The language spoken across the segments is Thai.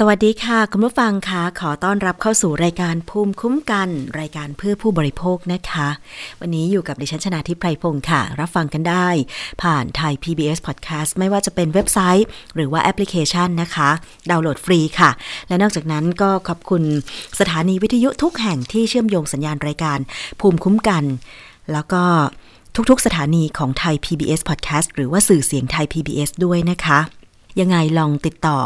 สวัสดีค่ะ คุณผู้ฟังคะขอต้อนรับเข้าสู่รายการภูมิคุ้มกัน รายการเพื่อผู้บริโภคนะคะ วันนี้อยู่กับดิฉันชนาทิพไพรพงศ์ค่ะ รับฟังกันได้ ผ่านไทย PBS Podcast ไม่ว่าจะเป็นเว็บไซต์ หรือว่าแอปพลิเคชันนะคะ ดาวน์โหลดฟรีค่ะ และนอกจากนั้นก็ขอบคุณสถานีวิทยุทุกแห่งที่เชื่อมโยงสัญญาณรายการภูมิคุ้มกัน แล้วก็ทุกๆ สถานีของไทย PBS Podcast หรือว่าสื่อเสียงไทย PBS ด้วยนะคะ ยังไงลองติดต่อ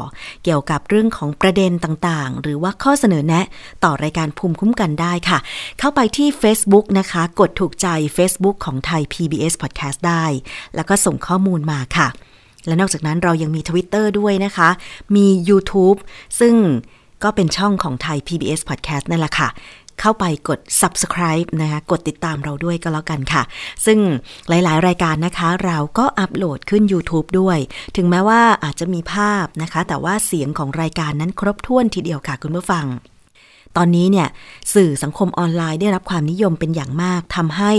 เกี่ยวกับเรื่องของประเด็นต่างๆ หรือว่าข้อเสนอแนะ ต่อรายการภูมิคุ้มกันได้ค่ะ เข้าไปที่ Facebook นะคะ กดถูกใจ Facebook ของไทย PBS Podcast ได้ แล้วก็ส่งข้อมูลมาค่ะ และนอกจากนั้นเรายังมี Twitter ด้วยนะคะ มี YouTube ซึ่งก็เป็นช่องของไทย PBS Podcast นั่นแหละค่ะ เข้าไปกด subscribe นะคะ กดติดตามเราด้วยก็แล้วกันค่ะ ซึ่งหลายๆ รายการนะคะ เราก็อัปโหลดขึ้น YouTube ด้วย ถึงแม้ว่าอาจจะมีภาพนะคะ แต่ว่าเสียงของรายการนั้นครบถ้วนทีเดียวค่ะคุณผู้ฟังตอนนี้เนี่ยสื่อสังคมออนไลน์ได้รับความนิยมเป็นอย่างมากทำให้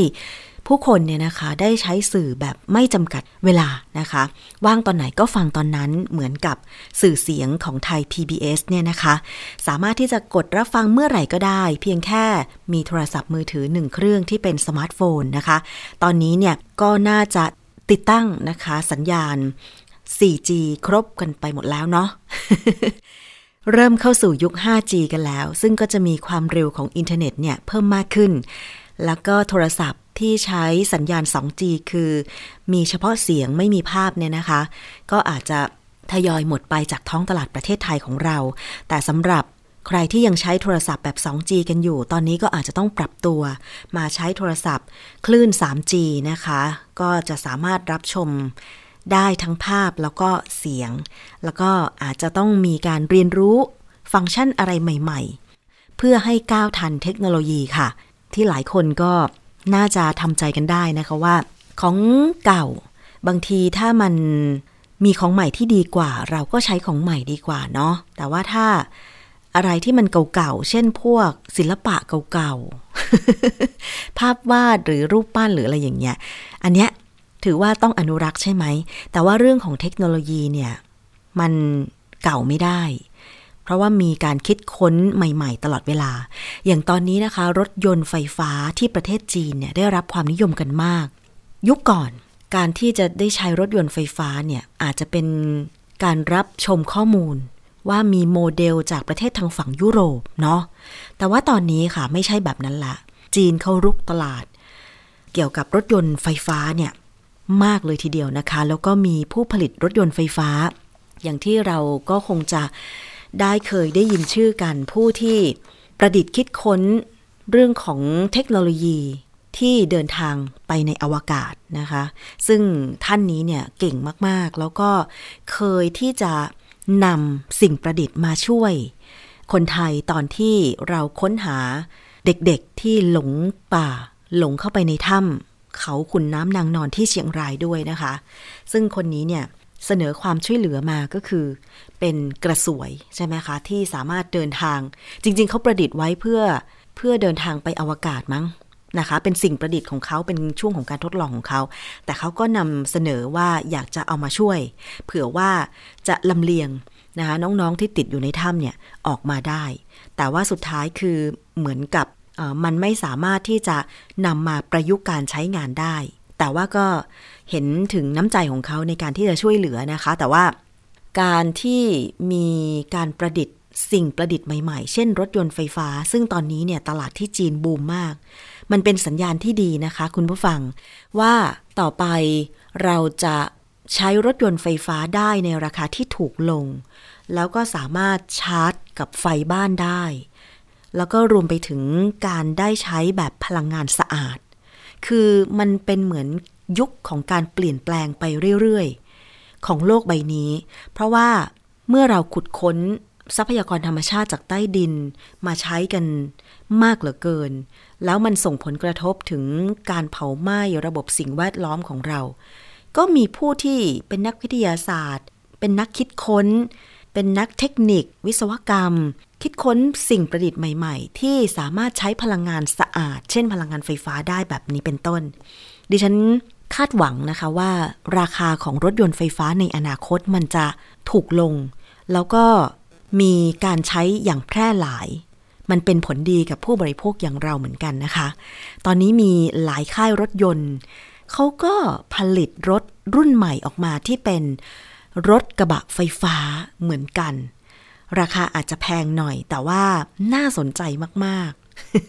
ผู้คนเนี่ยนะคะได้ใช้สื่อแบบไม่จำกัดเวลานะคะ ว่างตอนไหนก็ฟังตอนนั้นเหมือนกับสื่อเสียงของไทย PBS เนี่ยนะคะ สามารถที่จะกดรับฟังเมื่อไหร่ก็ได้ เพียงแค่มีโทรศัพท์มือถือหนึ่งเครื่องที่เป็นสมาร์ทโฟนนะคะ ตอนนี้เนี่ยก็น่าจะติดตั้งนะคะสัญญาณ 4G ครบกันไปหมดแล้วเนาะเริ่มเข้าสู่ยุค 5G กันแล้ว ซึ่งก็จะมีความเร็วของอินเทอร์เน็ตเนี่ยเพิ่มมากขึ้น แล้วก็โทรศัพท์ ที่ใช้สัญญาณ 2G คือ มีเฉพาะเสียงไม่มีภาพเนี่ยนะคะ ก็อาจจะทยอยหมดไปจากท้องตลาดประเทศไทยของเรา แต่สำหรับใครที่ยังใช้โทรศัพท์แบบ 2G กันอยู่ ตอนนี้ก็อาจจะต้องปรับตัว มาใช้โทรศัพท์ คลื่น 3G นะคะ ก็จะสามารถรับชมได้ทั้งภาพแล้วก็เสียง แล้วก็อาจจะต้องมีการเรียนรู้ฟังก์ชันอะไรใหม่ ๆ เพื่อให้ก้าวทันเทคโนโลยีค่ะ ที่หลายคนก็ น่าจะทำใจกันได้นะคะว่า ของเก่าบางทีถ้ามันมีของใหม่ที่ดีกว่า เราก็ใช้ของใหม่ดีกว่าเนาะแต่ว่าถ้าอะไรที่มันเก่าๆ เช่นพวกศิลปะเก่าๆ ภาพวาดหรือรูปปั้นหรืออะไรอย่างเงี้ย อันเนี้ยถือว่าต้องอนุรักษ์ใช่ไหม แต่ว่าเรื่องของเทคโนโลยีเนี่ย มันเก่าไม่ได้ เพราะว่ามีการคิดค้นใหม่ๆ ตลอดเวลา อย่างตอนนี้นะคะ รถยนต์ไฟฟ้าที่ประเทศจีนเนี่ยได้รับความนิยมกันมาก ยุคก่อน การที่จะได้ใช้รถยนต์ไฟฟ้าเนี่ยอาจจะเป็นการรับชมข้อมูลว่ามีโมเดลจากประเทศทางฝั่งยุโรปเนาะ แต่ว่าตอนนี้ค่ะไม่ใช่แบบนั้นละ จีนเขารุกตลาด เกี่ยวกับรถยนต์ไฟฟ้าเนี่ยมากเลยทีเดียวนะคะ แล้วก็มีผู้ผลิตรถยนต์ไฟฟ้า อย่างที่เราก็คงจะ ได้เคยได้ยินชื่อกันผู้ที่ประดิษฐ์คิดค้นเรื่องของเทคโนโลยีที่เดินทางไปในอวกาศนะคะ ซึ่งท่านนี้เนี่ยเก่งมากๆ แล้วก็เคยที่จะนำสิ่งประดิษฐ์มาช่วย คนไทยตอนที่เราค้นหาเด็กๆที่หลงป่า หลงเข้าไปในถ้ำเขาขุนน้ำนางนอนที่เชียงรายด้วยนะคะ ซึ่งคนนี้เนี่ยเสนอความช่วยเหลือมาก็คือ เป็นกระสวยใช่ไหมคะ ที่สามารถเดินทาง จริง ๆเขาประดิษฐ์ไว้เพื่อเพื่อเดินทางไปอวกาศมั้งนะคะ เป็นสิ่งประดิษฐ์ของเขาเป็นช่วงของการทดลองของเขา แต่เขาก็นำเสนอว่าอยากจะเอามาช่วย เผื่อว่าจะลำเลียงนะคะน้องๆที่ติดอยู่ในถ้ำเนี่ยออกมาได้ แต่ว่าสุดท้ายคือเหมือนกับมันไม่สามารถที่จะนำมาประยุกต์การใช้งานได้ แต่ว่าก็เห็นถึงน้ำใจของเขาในการที่จะช่วยเหลือนะคะ แต่ว่า การที่มีการประดิษฐ์ สิ่งประดิษฐ์ใหม่ๆ เช่น รถยนต์ไฟฟ้า ซึ่งตอนนี้เนี่ยตลาดที่จีนบูมมาก มันเป็นสัญญาณที่ดีนะคะ คุณผู้ฟัง ว่าต่อไปเราจะใช้รถยนต์ไฟฟ้าได้ในราคาที่ถูกลง แล้วก็สามารถชาร์จกับไฟบ้านได้ แล้วก็รวมไปถึงการได้ใช้แบบพลังงานสะอาด คือมันเป็นเหมือนยุคของการเปลี่ยนแปลงไปเรื่อยๆ ของโลกใบนี้ เพราะว่าเมื่อเราขุดค้นทรัพยากรธรรมชาติจากใต้ดินมาใช้กันมากเหลือเกิน แล้วมันส่งผลกระทบถึงการเผาไหม้ระบบสิ่งแวดล้อมของเรา ก็มีผู้ที่เป็นนักวิทยาศาสตร์ เป็นนักคิดค้น เป็นนักเทคนิค วิศวกรรม คิดค้นสิ่งประดิษฐ์ใหม่ ๆ ที่สามารถใช้พลังงานสะอาด เช่น พลังงานไฟฟ้าได้แบบนี้เป็นต้น ดิฉัน คาดหวังนะคะว่าราคาของรถยนต์ไฟฟ้าในอนาคตมันจะถูกลง แล้วก็มีการใช้อย่างแพร่หลาย มันเป็นผลดีกับผู้บริโภคอย่างเราเหมือนกันนะคะ ตอนนี้มีหลายค่ายรถยนต์ เขาก็ผลิตรถรุ่นใหม่ออกมาที่เป็นรถกระบะไฟฟ้าเหมือนกัน ราคาอาจจะแพงหน่อย แต่ว่าน่าสนใจมาก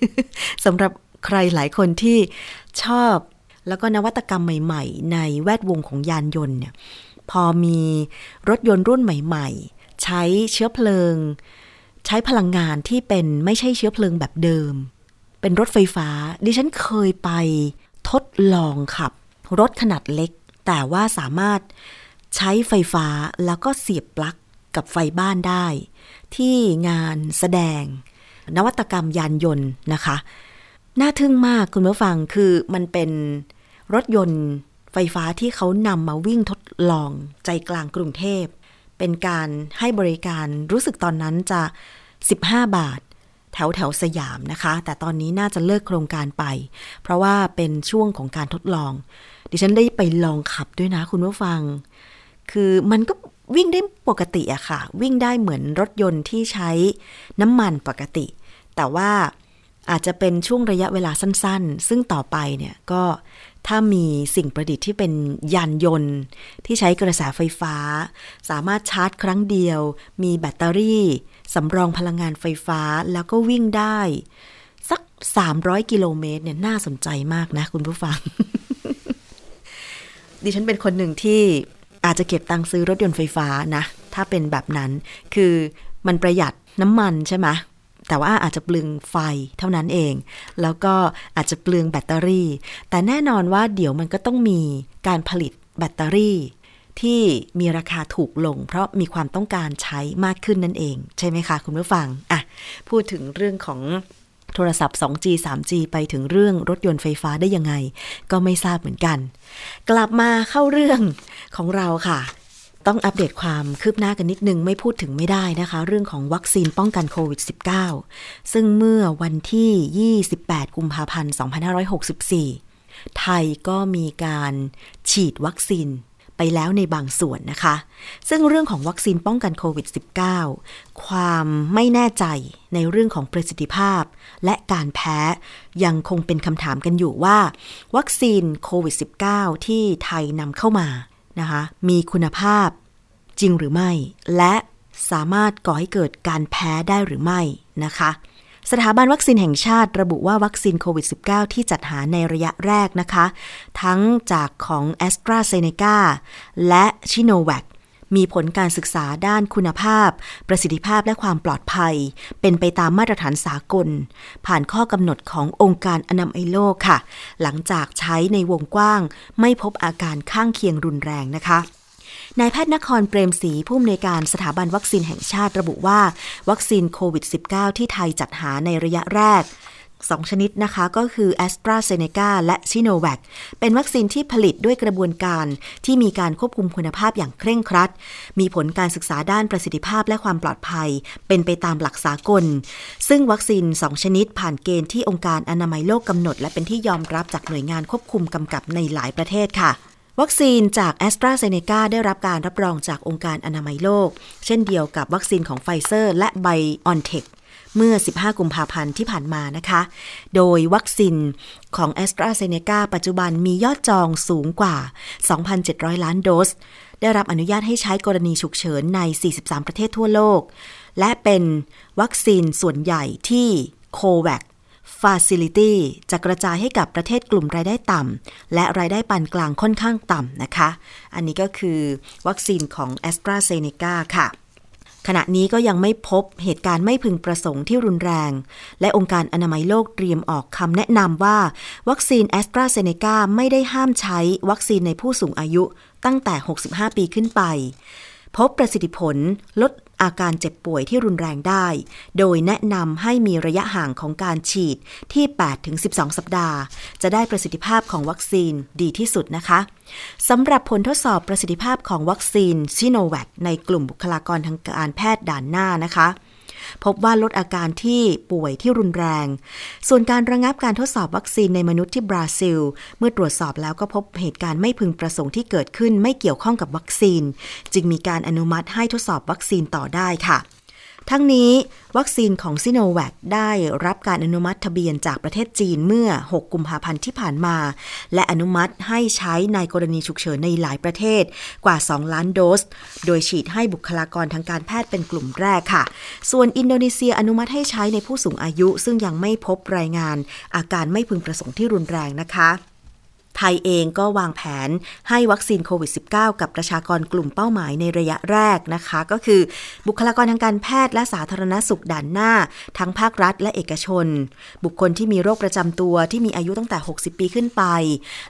ๆสำหรับใครหลายคนที่ชอบ แล้วก็นวัตกรรมใหม่ๆ ในแวดวงของยานยนต์เนี่ยพอมีรถยนต์รุ่นใหม่ๆ ใช้เชื้อเพลิง ใช้พลังงานที่เป็นไม่ใช่เชื้อเพลิงแบบเดิม เป็นรถไฟฟ้า ดิฉันเคยไปทดลองขับ รถขนาดเล็ก แต่ว่าสามารถใช้ไฟฟ้าแล้วก็เสียบปลั๊กกับไฟบ้านได้ ที่งานแสดง นวัตกรรมยานยนต์นะคะ น่าทึ่งมากคุณผู้ฟังคือมันเป็นรถยนต์ไฟฟ้าที่เขานำมาวิ่งทดลองใจกลางกรุงเทพ เป็นการให้บริการรู้สึกตอนนั้นจะ 15 บาท แถวแถวสยามนะคะ แต่ตอนนี้น่าจะเลิกโครงการไป เพราะว่าเป็นช่วงของการทดลอง ดิฉันได้ไปลองขับด้วยนะคุณผู้ฟัง คือมันก็วิ่งได้ปกติอะค่ะ วิ่งได้เหมือนรถยนต์ที่ใช้น้ำมันปกติ แต่ว่า อาจจะเป็นช่วงระยะเวลาสั้นๆ ซึ่งต่อไปเนี่ยก็ถ้ามีสิ่งประดิษฐ์ที่เป็นยานยนต์ ที่ใช้กระแสไฟฟ้า สามารถชาร์จครั้งเดียว มีแบตเตอรี่สำรองพลังงานไฟฟ้าแล้วก็วิ่งได้ สัก 300 กิโลเมตรเนี่ยน่าสนใจมากนะคุณผู้ฟัง ดิฉันเป็นคนหนึ่งที่อาจจะเก็บตังค์ซื้อรถยนต์ไฟฟ้านะ ถ้าเป็นแบบนั้นคือมันประหยัดน้ำมันใช่ไหม แต่ว่าอาจจะเปลืองไฟเท่านั้นเอง แล้วก็อาจจะเปลืองแบตเตอรี่ แต่แน่นอนว่าเดี๋ยวมันก็ต้องมีการผลิตแบตเตอรี่ ที่มีราคาถูกลง เพราะมีความต้องการใช้มากขึ้นนั่นเอง ใช่ไหมคะคุณผู้ฟังอะพูดถึงเรื่องของโทรศัพท์ 2G 3G ไปถึงเรื่องรถยนต์ไฟฟ้าได้ยังไง ก็ไม่ทราบเหมือนกัน กลับมาเข้าเรื่องของเราค่ะ ต้องอัปเดตความคืบหน้ากันนิดนึง ไม่พูดถึงไม่ได้นะคะ เรื่องของวัคซีนป้องกันโควิด -19 ซึ่งเมื่อวันที่ 28 กุมภาพันธ์ 2564 ไทยก็มีการฉีดวัคซีนไปแล้วในบางส่วนนะคะ ซึ่งเรื่องของวัคซีนป้องกันโควิด -19 ความไม่แน่ใจในเรื่องของประสิทธิภาพ และการแพ้ยังคงเป็นคำถามกันอยู่ว่า วัคซีนโควิด -19 ที่ไทยนำเข้ามา นะคะ มีคุณภาพจริงหรือไม่ และสามารถก่อให้เกิดการแพ้ได้หรือไม่นะคะ สถาบันวัคซีนแห่งชาติระบุว่าวัคซีนโควิด -19 ที่จัดหาในระยะแรกนะคะ ทั้งจากของ a s t r a z เซ e c a และชิโนแวค มีผลการศึกษาด้านคุณภาพ ประสิทธิภาพและความปลอดภัย เป็นไปตามมาตรฐานสากล ผ่านข้อกำหนดขององค์การอนามัยโลกค่ะ หลังจากใช้ในวงกว้าง ไม่พบอาการข้างเคียงรุนแรงนะคะนายแพทย์นครเปรมศรีผู้อำนวยการสถาบันวัคซีนแห่งชาติระบุว่า วัคซีนโควิด -19 ที่ไทยจัดหาในระยะแรก 2 ชนิดนะคะ ก็คือ a s t r a z เซ e c a และ s i n o v a c เป็นวัคซีนที่ผลิตด้วยกระบวนการที่มีการควบคุมคุณภาพอย่างเคร่งครัด มีผลการศึกษาด้านประสิทธิภาพและความปลอดภัย เป็นไปตามหลักสากล ซึ่งวัคซีน 2 ชนิดผ่านเกณฑ์ที่องค์การอนามัยโลกกำหนด และเป็นที่ยอมรับจากหน่วยงานควบคุมกำกับในหลายประเทศค่ะวัคซีนจาก AstraZeneca ได้รับการรับรองจากองค์การอนามัยโลก เช่นเดียวกับวัคซีนของไฟเซอร์ และไบออนเทค เมื่อ 15 กุมภาพันธ์ที่ผ่านมานะคะ โดยวัคซีนของ AstraZeneca ปัจจุบันมียอดจองสูงกว่า 2,700 ล้านโดส ได้รับอนุญาตให้ใช้กรณีฉุกเฉินใน 43 ประเทศทั่วโลก และเป็นวัคซีนส่วนใหญ่ที่ COVAX Facility จะกระจายให้กับประเทศกลุ่มรายได้ต่ำและรายได้ปานกลางค่อนข้างต่ำนะคะ อันนี้ก็คือวัคซีนของ AstraZeneca ค่ะ ขณะนี้ก็ยังไม่พบเหตุการณ์ไม่พึงประสงค์ที่รุนแรง และองค์การอนามัยโลกเตรียมออกคำแนะนำว่า วัคซีนแอสตราเซเนกาไม่ได้ห้ามใช้วัคซีนในผู้สูงอายุตั้งแต่ 65 ปีขึ้นไป พบประสิทธิผลลด อาการเจ็บป่วยที่รุนแรงได้ โดยแนะนำให้มีระยะห่างของการฉีดที่ 8-12 สัปดาห์ จะได้ประสิทธิภาพของวัคซีนดีที่สุดนะคะสำหรับผลทดสอบประสิทธิภาพของวัคซีนซิโนแวคในกลุ่มบุคลากรทางการแพทย์ด่านหน้านะคะ พบว่าลดอาการที่ป่วยที่รุนแรง ส่วนการระงับการทดสอบวัคซีนในมนุษย์ที่บราซิล เมื่อตรวจสอบแล้วก็พบเหตุการณ์ไม่พึงประสงค์ที่เกิดขึ้นไม่เกี่ยวข้องกับวัคซีน จึงมีการอนุมัติให้ทดสอบวัคซีนต่อได้ค่ะ ทั้งนี้วัคซีนของซิโนแวคได้รับการอนุมัติทะเบียนจากประเทศจีนเมื่อ 6 กุมภาพันธ์ที่ผ่านมา และอนุมัติให้ใช้ในกรณีฉุกเฉินในหลายประเทศกว่า 2 ล้านโดส โดยฉีดให้บุคลากรทางการแพทย์เป็นกลุ่มแรกค่ะ ส่วนอินโดนีเซียอนุมัติให้ใช้ในผู้สูงอายุ ซึ่งยังไม่พบรายงานอาการไม่พึงประสงค์ที่รุนแรงนะคะ ไทยเองก็วางแผนให้วัคซีนโควิด -19 กับประชากรกลุ่มเป้าหมายในระยะแรกนะคะ ก็คือบุคลากรทางการแพทย์และสาธารณสุขด่านหน้า ทั้งภาครัฐและเอกชน บุคคลที่มีโรคประจำตัวที่มีอายุตั้งแต่ 60 ปีขึ้นไป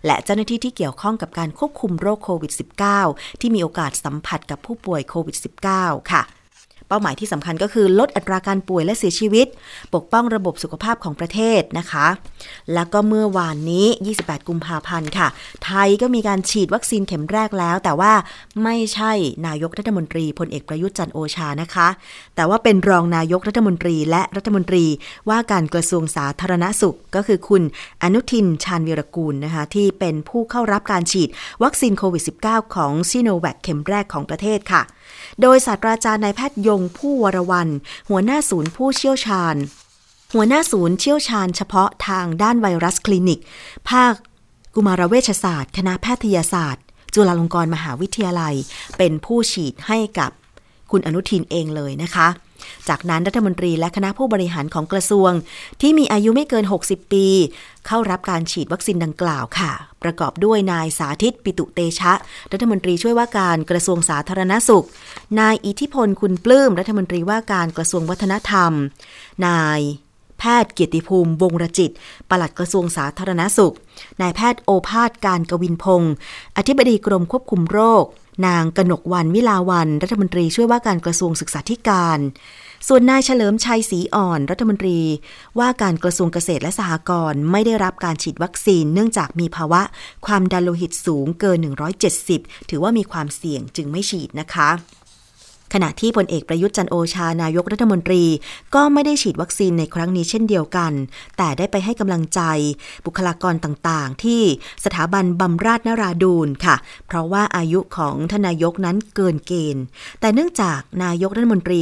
และเจ้าหน้าที่ที่เกี่ยวข้องกับการควบคุมโรคโควิด -19 ที่มีโอกาสสัมผัสกับผู้ป่วยโควิด -19 ค่ะ เป้าหมายที่สำคัญก็คือลดอัตราการป่วยและเสียชีวิต ปกป้องระบบสุขภาพของประเทศนะคะ แล้วก็เมื่อวานนี้ 28 กุมภาพันธ์ค่ะ ไทยก็มีการฉีดวัคซีนเข็มแรกแล้ว แต่ว่าไม่ใช่นายกรัฐมนตรีพลเอกประยุทธ์จันทร์โอชานะคะ แต่ว่าเป็นรองนายกรัฐมนตรีและรัฐมนตรีว่าการกระทรวงสาธารณสุขก็คือคุณอนุทินชาญวีรกูลนะคะที่เป็นผู้เข้ารับการฉีดวัคซีนโควิด -19 ของซีโนแวคเข็มแรกของประเทศค่ะ โดยศาสตราจารย์นายแพทย์ยงภู่วรวรรณ หัวหน้าศูนย์ผู้เชี่ยวชาญ หัวหน้าศูนย์เชี่ยวชาญเฉพาะทางด้านไวรัสคลินิก ภาคกุมารเวชศาสตร์ คณะแพทยศาสตร์ จุฬาลงกรณ์มหาวิทยาลัย เป็นผู้ฉีดให้กับคุณอนุทินเองเลยนะคะ จากนั้นรัฐมนตรีและคณะผู้บริหารของกระทรวง ที่มีอายุไม่เกิน 60 ปี เข้ารับการฉีดวัคซีนดังกล่าวค่ะ ประกอบด้วยนายสาธิตปิตุเตชะ รัฐมนตรีช่วยว่าการกระทรวงสาธารณสุข นายอิทธิพลคุณปลื้มรัฐมนตรีว่าการกระทรวงวัฒนธรรม นายแพทย์เกียรติภูมิ วงรจิต ปลัดกระทรวงสาธารณสุข นายแพทย์โอภาสการกวินพงศ์อธิบดีกรมควบคุมโรค นางกนกวันวิลาวัน รัฐมนตรีช่วยว่าการกระทรวงศึกษาธิการ ส่วนนายเฉลิมชัยศรีอ่อน รัฐมนตรี ว่าการกระทรวงเกษตรและสหกรณ์ไม่ได้รับการฉีดวัคซีน เนื่องจากมีภาวะความดันโลหิตสูงเกิน 170 ถือว่ามีความเสี่ยงจึงไม่ฉีดนะคะ ขณะที่พลเอกประยุทธ์จันโอชานายกรัฐมนตรี ก็ไม่ได้ฉีดวัคซีนในครั้งนี้เช่นเดียวกัน แต่ได้ไปให้กำลังใจ บุคลากรต่างๆ ที่สถาบันบำราศนราดูนค่ะ เพราะว่าอายุของทนายกนั้นเกินเกณฑ์ แต่เนื่องจากนายกรัฐมนตรี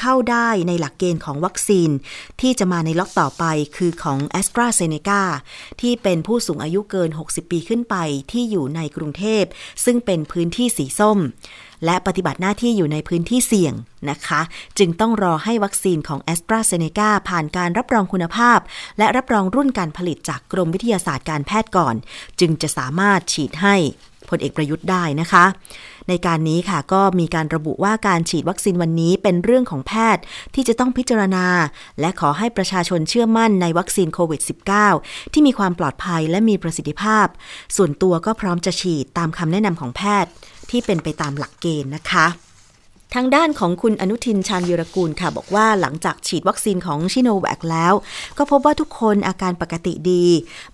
เข้าได้ในหลักเกณฑ์ของวัคซีน ที่จะมาในล็อกต่อไปคือของ a s t r a z เซ e c a ที่เป็นผู้สูงอายุเกิน 60 ปีขึ้นไปที่อยู่ในกรุงเทพ ซึ่งเป็นพื้นที่สีส้ม และปฏิบัติหน้าที่อยู่ในพื้นที่เสี่ยงนะคะ จึงต้องรอให้วัคซีนของ a s t r a z เซ e c a ผ่านการรับรองคุณภาพ และรับรองรุ่นการผลิตจากกรมวิทยาศาสตร์การแพทย์ก่อน จึงจะสามารถฉีดให้พลเอกประยุทธ์ได้นะคะ ในการนี้ค่ะก็มีการระบุว่าการฉีดวัคซีนวันนี้เป็นเรื่องของแพทย์ที่จะต้องพิจารณา และขอให้ประชาชนเชื่อมั่นในวัคซีนโควิด -19 ที่มีความปลอดภัยและมีประสิทธิภาพ ส่วนตัวก็พร้อมจะฉีดตามคำแนะนำของแพทย์ ที่เป็นไปตามหลักเกณฑ์นะคะทางด้านของคุณอนุทินชาญวีรกูลค่ะ บอกว่าหลังจากฉีดวัคซีนของชิโนแวคแล้ว ก็พบว่าทุกคนอาการปกติดี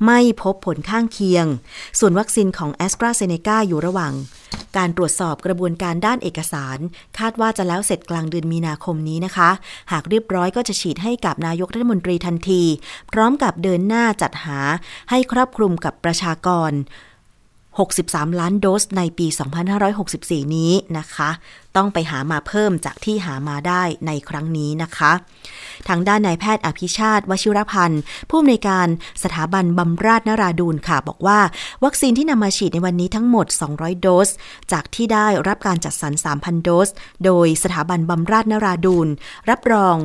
ไม่พบผลข้างเคียง ส่วนวัคซีนของแอสตราเซเนกาอยู่ระหว่าง การตรวจสอบกระบวนการด้านเอกสาร คาดว่าจะแล้วเสร็จกลางเดือนมีนาคมนี้นะคะ หากเรียบร้อยก็จะฉีดให้กับนายกรัฐมนตรีทันที พร้อมกับเดินหน้าจัดหาให้ครอบคลุมกับประชากร 63 ล้านโดสในปี 2564 นี้นะคะ ต้องไปหามาเพิ่มจากที่หามาได้ในครั้งนี้นะคะ ทางด้านนายแพทย์อภิชาติวชิรพันธ์ผู้อำนวยการสถาบันบำราศนราดูนค่ะ บอกว่า วัคซีนที่นำมาฉีดในวันนี้ทั้งหมด 200 โดส จากที่ได้รับการจัดสรร 3,000 โดส โดยสถาบันบำราศนราดูนรับรอง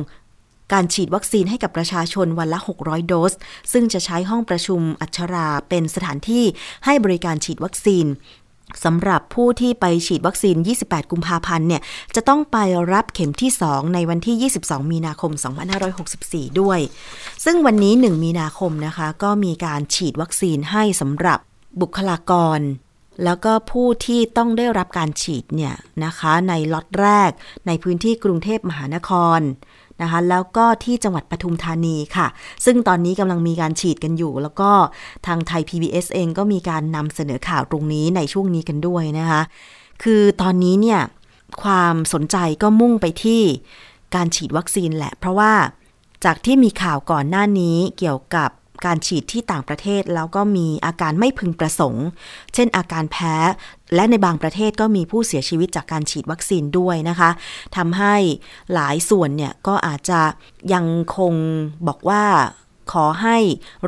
การฉีดวัคซีนให้กับประชาชนวันละ 600 โดส ซึ่งจะใช้ห้องประชุมอัชราเป็นสถานที่ให้บริการฉีดวัคซีนสำหรับผู้ที่ไปฉีดวัคซีน 28 กุมภาพันธ์ เนี่ย จะต้องไปรับเข็มที่ 2 ในวันที่ 22 มีนาคม 2564 ด้วย ซึ่งวันนี้ 1 มีนาคมนะคะ ก็มีการฉีดวัคซีนให้สำหรับบุคลากร แล้วก็ผู้ที่ต้องได้รับการฉีด เนี่ยนะคะ ในล็อตแรกในพื้นที่กรุงเทพมหานคร นะคะแล้วก็ที่จังหวัดปทุมธานีค่ะ ซึ่งตอนนี้กำลังมีการฉีดกันอยู่ แล้วก็ทางไทย PBS เองก็มีการนำเสนอข่าวตรงนี้ในช่วงนี้กันด้วยนะคะ คือตอนนี้เนี่ยความสนใจก็มุ่งไปที่การฉีดวัคซีนแหละ เพราะว่าจากที่มีข่าวก่อนหน้านี้เกี่ยวกับ การฉีดที่ต่างประเทศแล้วก็มีอาการไม่พึงประสงค์ เช่นอาการแพ้ และในบางประเทศก็มีผู้เสียชีวิตจากการฉีดวัคซีนด้วยนะคะทำให้หลายส่วนเนี่ยก็อาจจะยังคงบอกว่าขอให้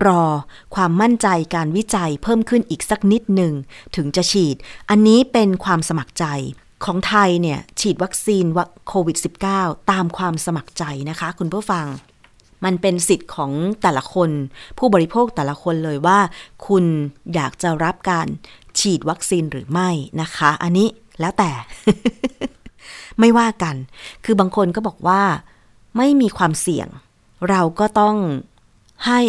รอความมั่นใจการวิจัยเพิ่มขึ้นอีกสักนิดหนึ่ง ถึงจะฉีด อันนี้เป็นความสมัครใจของไทยเนี่ย ฉีดวัคซีนโควิด -19 ตามความสมัครใจนะคะ คุณผู้ฟัง มันเป็นสิทธิ์ของแต่ละคน ผู้บริโภคแต่ละคนเลยว่า คุณอยากจะรับการฉีดวัคซีนหรือไม่นะคะ อันนี้แล้วแต่ ไม่ว่ากัน คือบางคนก็บอกว่า ไม่มีความเสี่ยง เราก็ต้องให้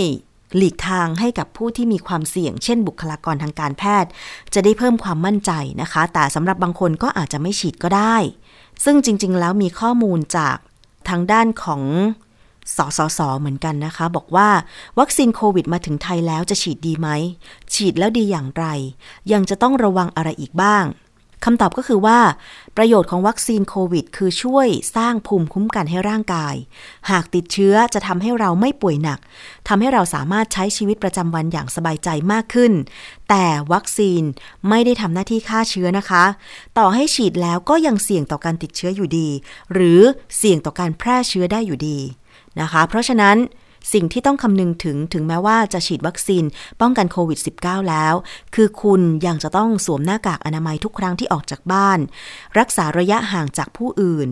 หลีกทางให้กับผู้ที่มีความเสี่ยง เช่น บุคลากรทางการแพทย์ จะได้เพิ่มความมั่นใจนะคะ แต่สำหรับบางคนก็อาจจะไม่ฉีดก็ได้ ซึ่งจริง ๆ แล้วมีข้อมูลจากทางด้านของ สสส เหมือนกันนะคะ บอกว่าวัคซีนโควิดมาถึงไทยแล้วจะฉีดดีไหม ฉีดแล้วดีอย่างไร ยังจะต้องระวังอะไรอีกบ้างคำตอบก็คือว่า ประโยชน์ของวัคซีนโควิด คือช่วยสร้างภูมิคุ้มกันให้ร่างกาย หากติดเชื้อจะทำให้เราไม่ป่วยหนักทำให้เราสามารถใช้ชีวิตประจำวันอย่างสบายใจมากขึ้น แต่วัคซีนไม่ได้ทำหน้าที่ฆ่าเชื้อนะคะ ต่อให้ฉีดแล้วก็ยังเสี่ยงต่อการติดเชื้ออยู่ดี หรือเสี่ยงต่อการแพร่เชื้อได้อยู่ดี นะคะ เพราะฉะนั้นสิ่งที่ต้องคำนึงถึงถึงแม้ว่าจะฉีดวัคซีนป้องกันโควิด -19 แล้ว คือคุณยังจะต้องสวมหน้ากากอนามัยทุกครั้งที่ออกจากบ้าน รักษาระยะห่างจากผู้อื่น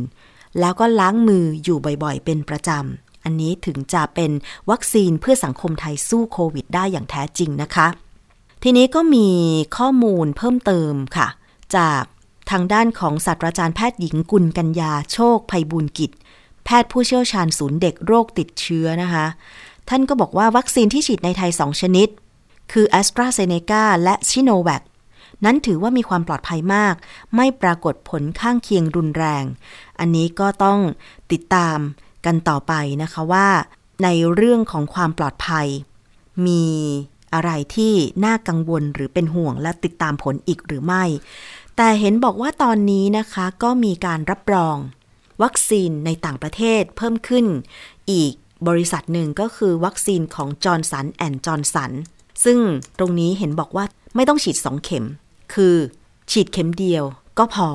แล้วก็ล้างมืออยู่บ่อยๆ เป็นประจำ อันนี้ถึงจะเป็นวัคซีนเพื่อสังคมไทยสู้โควิด ได้อย่างแท้จริงนะคะ ทีนี้ก็มีข้อมูลเพิ่มเติมค่ะ จากทางด้านของศาสตราจารย์แพทย์หญิงกุลกัญญาโชคภัยบุญกิจ แพทย์ผู้เชี่ยวชาญศูนย์เด็กโรคติดเชื้อนะคะ ท่านก็บอกว่าวัคซีนที่ฉีดในไทย 2 ชนิด คือ a s t r a z เซ e c a และชิโนแวคนั้นถือว่ามีความปลอดภัยมาก ไม่ปรากฏผลข้างเคียงรุนแรง อันนี้ก็ต้องติดตามกันต่อไปนะคะว่า ในเรื่องของความปลอดภัย มีอะไรที่น่ากังวลหรือเป็นห่วงและติดตามผลอีกหรือไม่ แต่เห็นบอกว่าตอนนี้นะคะก็มีการรับรอง วัคซีนในต่างประเทศเพิ่มขึ้น อีกบริษัทหนึ่งก็คือวัคซีนของจอร์นสันแอนด์จอร์นสันซึ่งตรงนี้เห็นบอกว่าไม่ต้องฉีดสองเข็ม คือฉีดเข็มเดียวก็พอ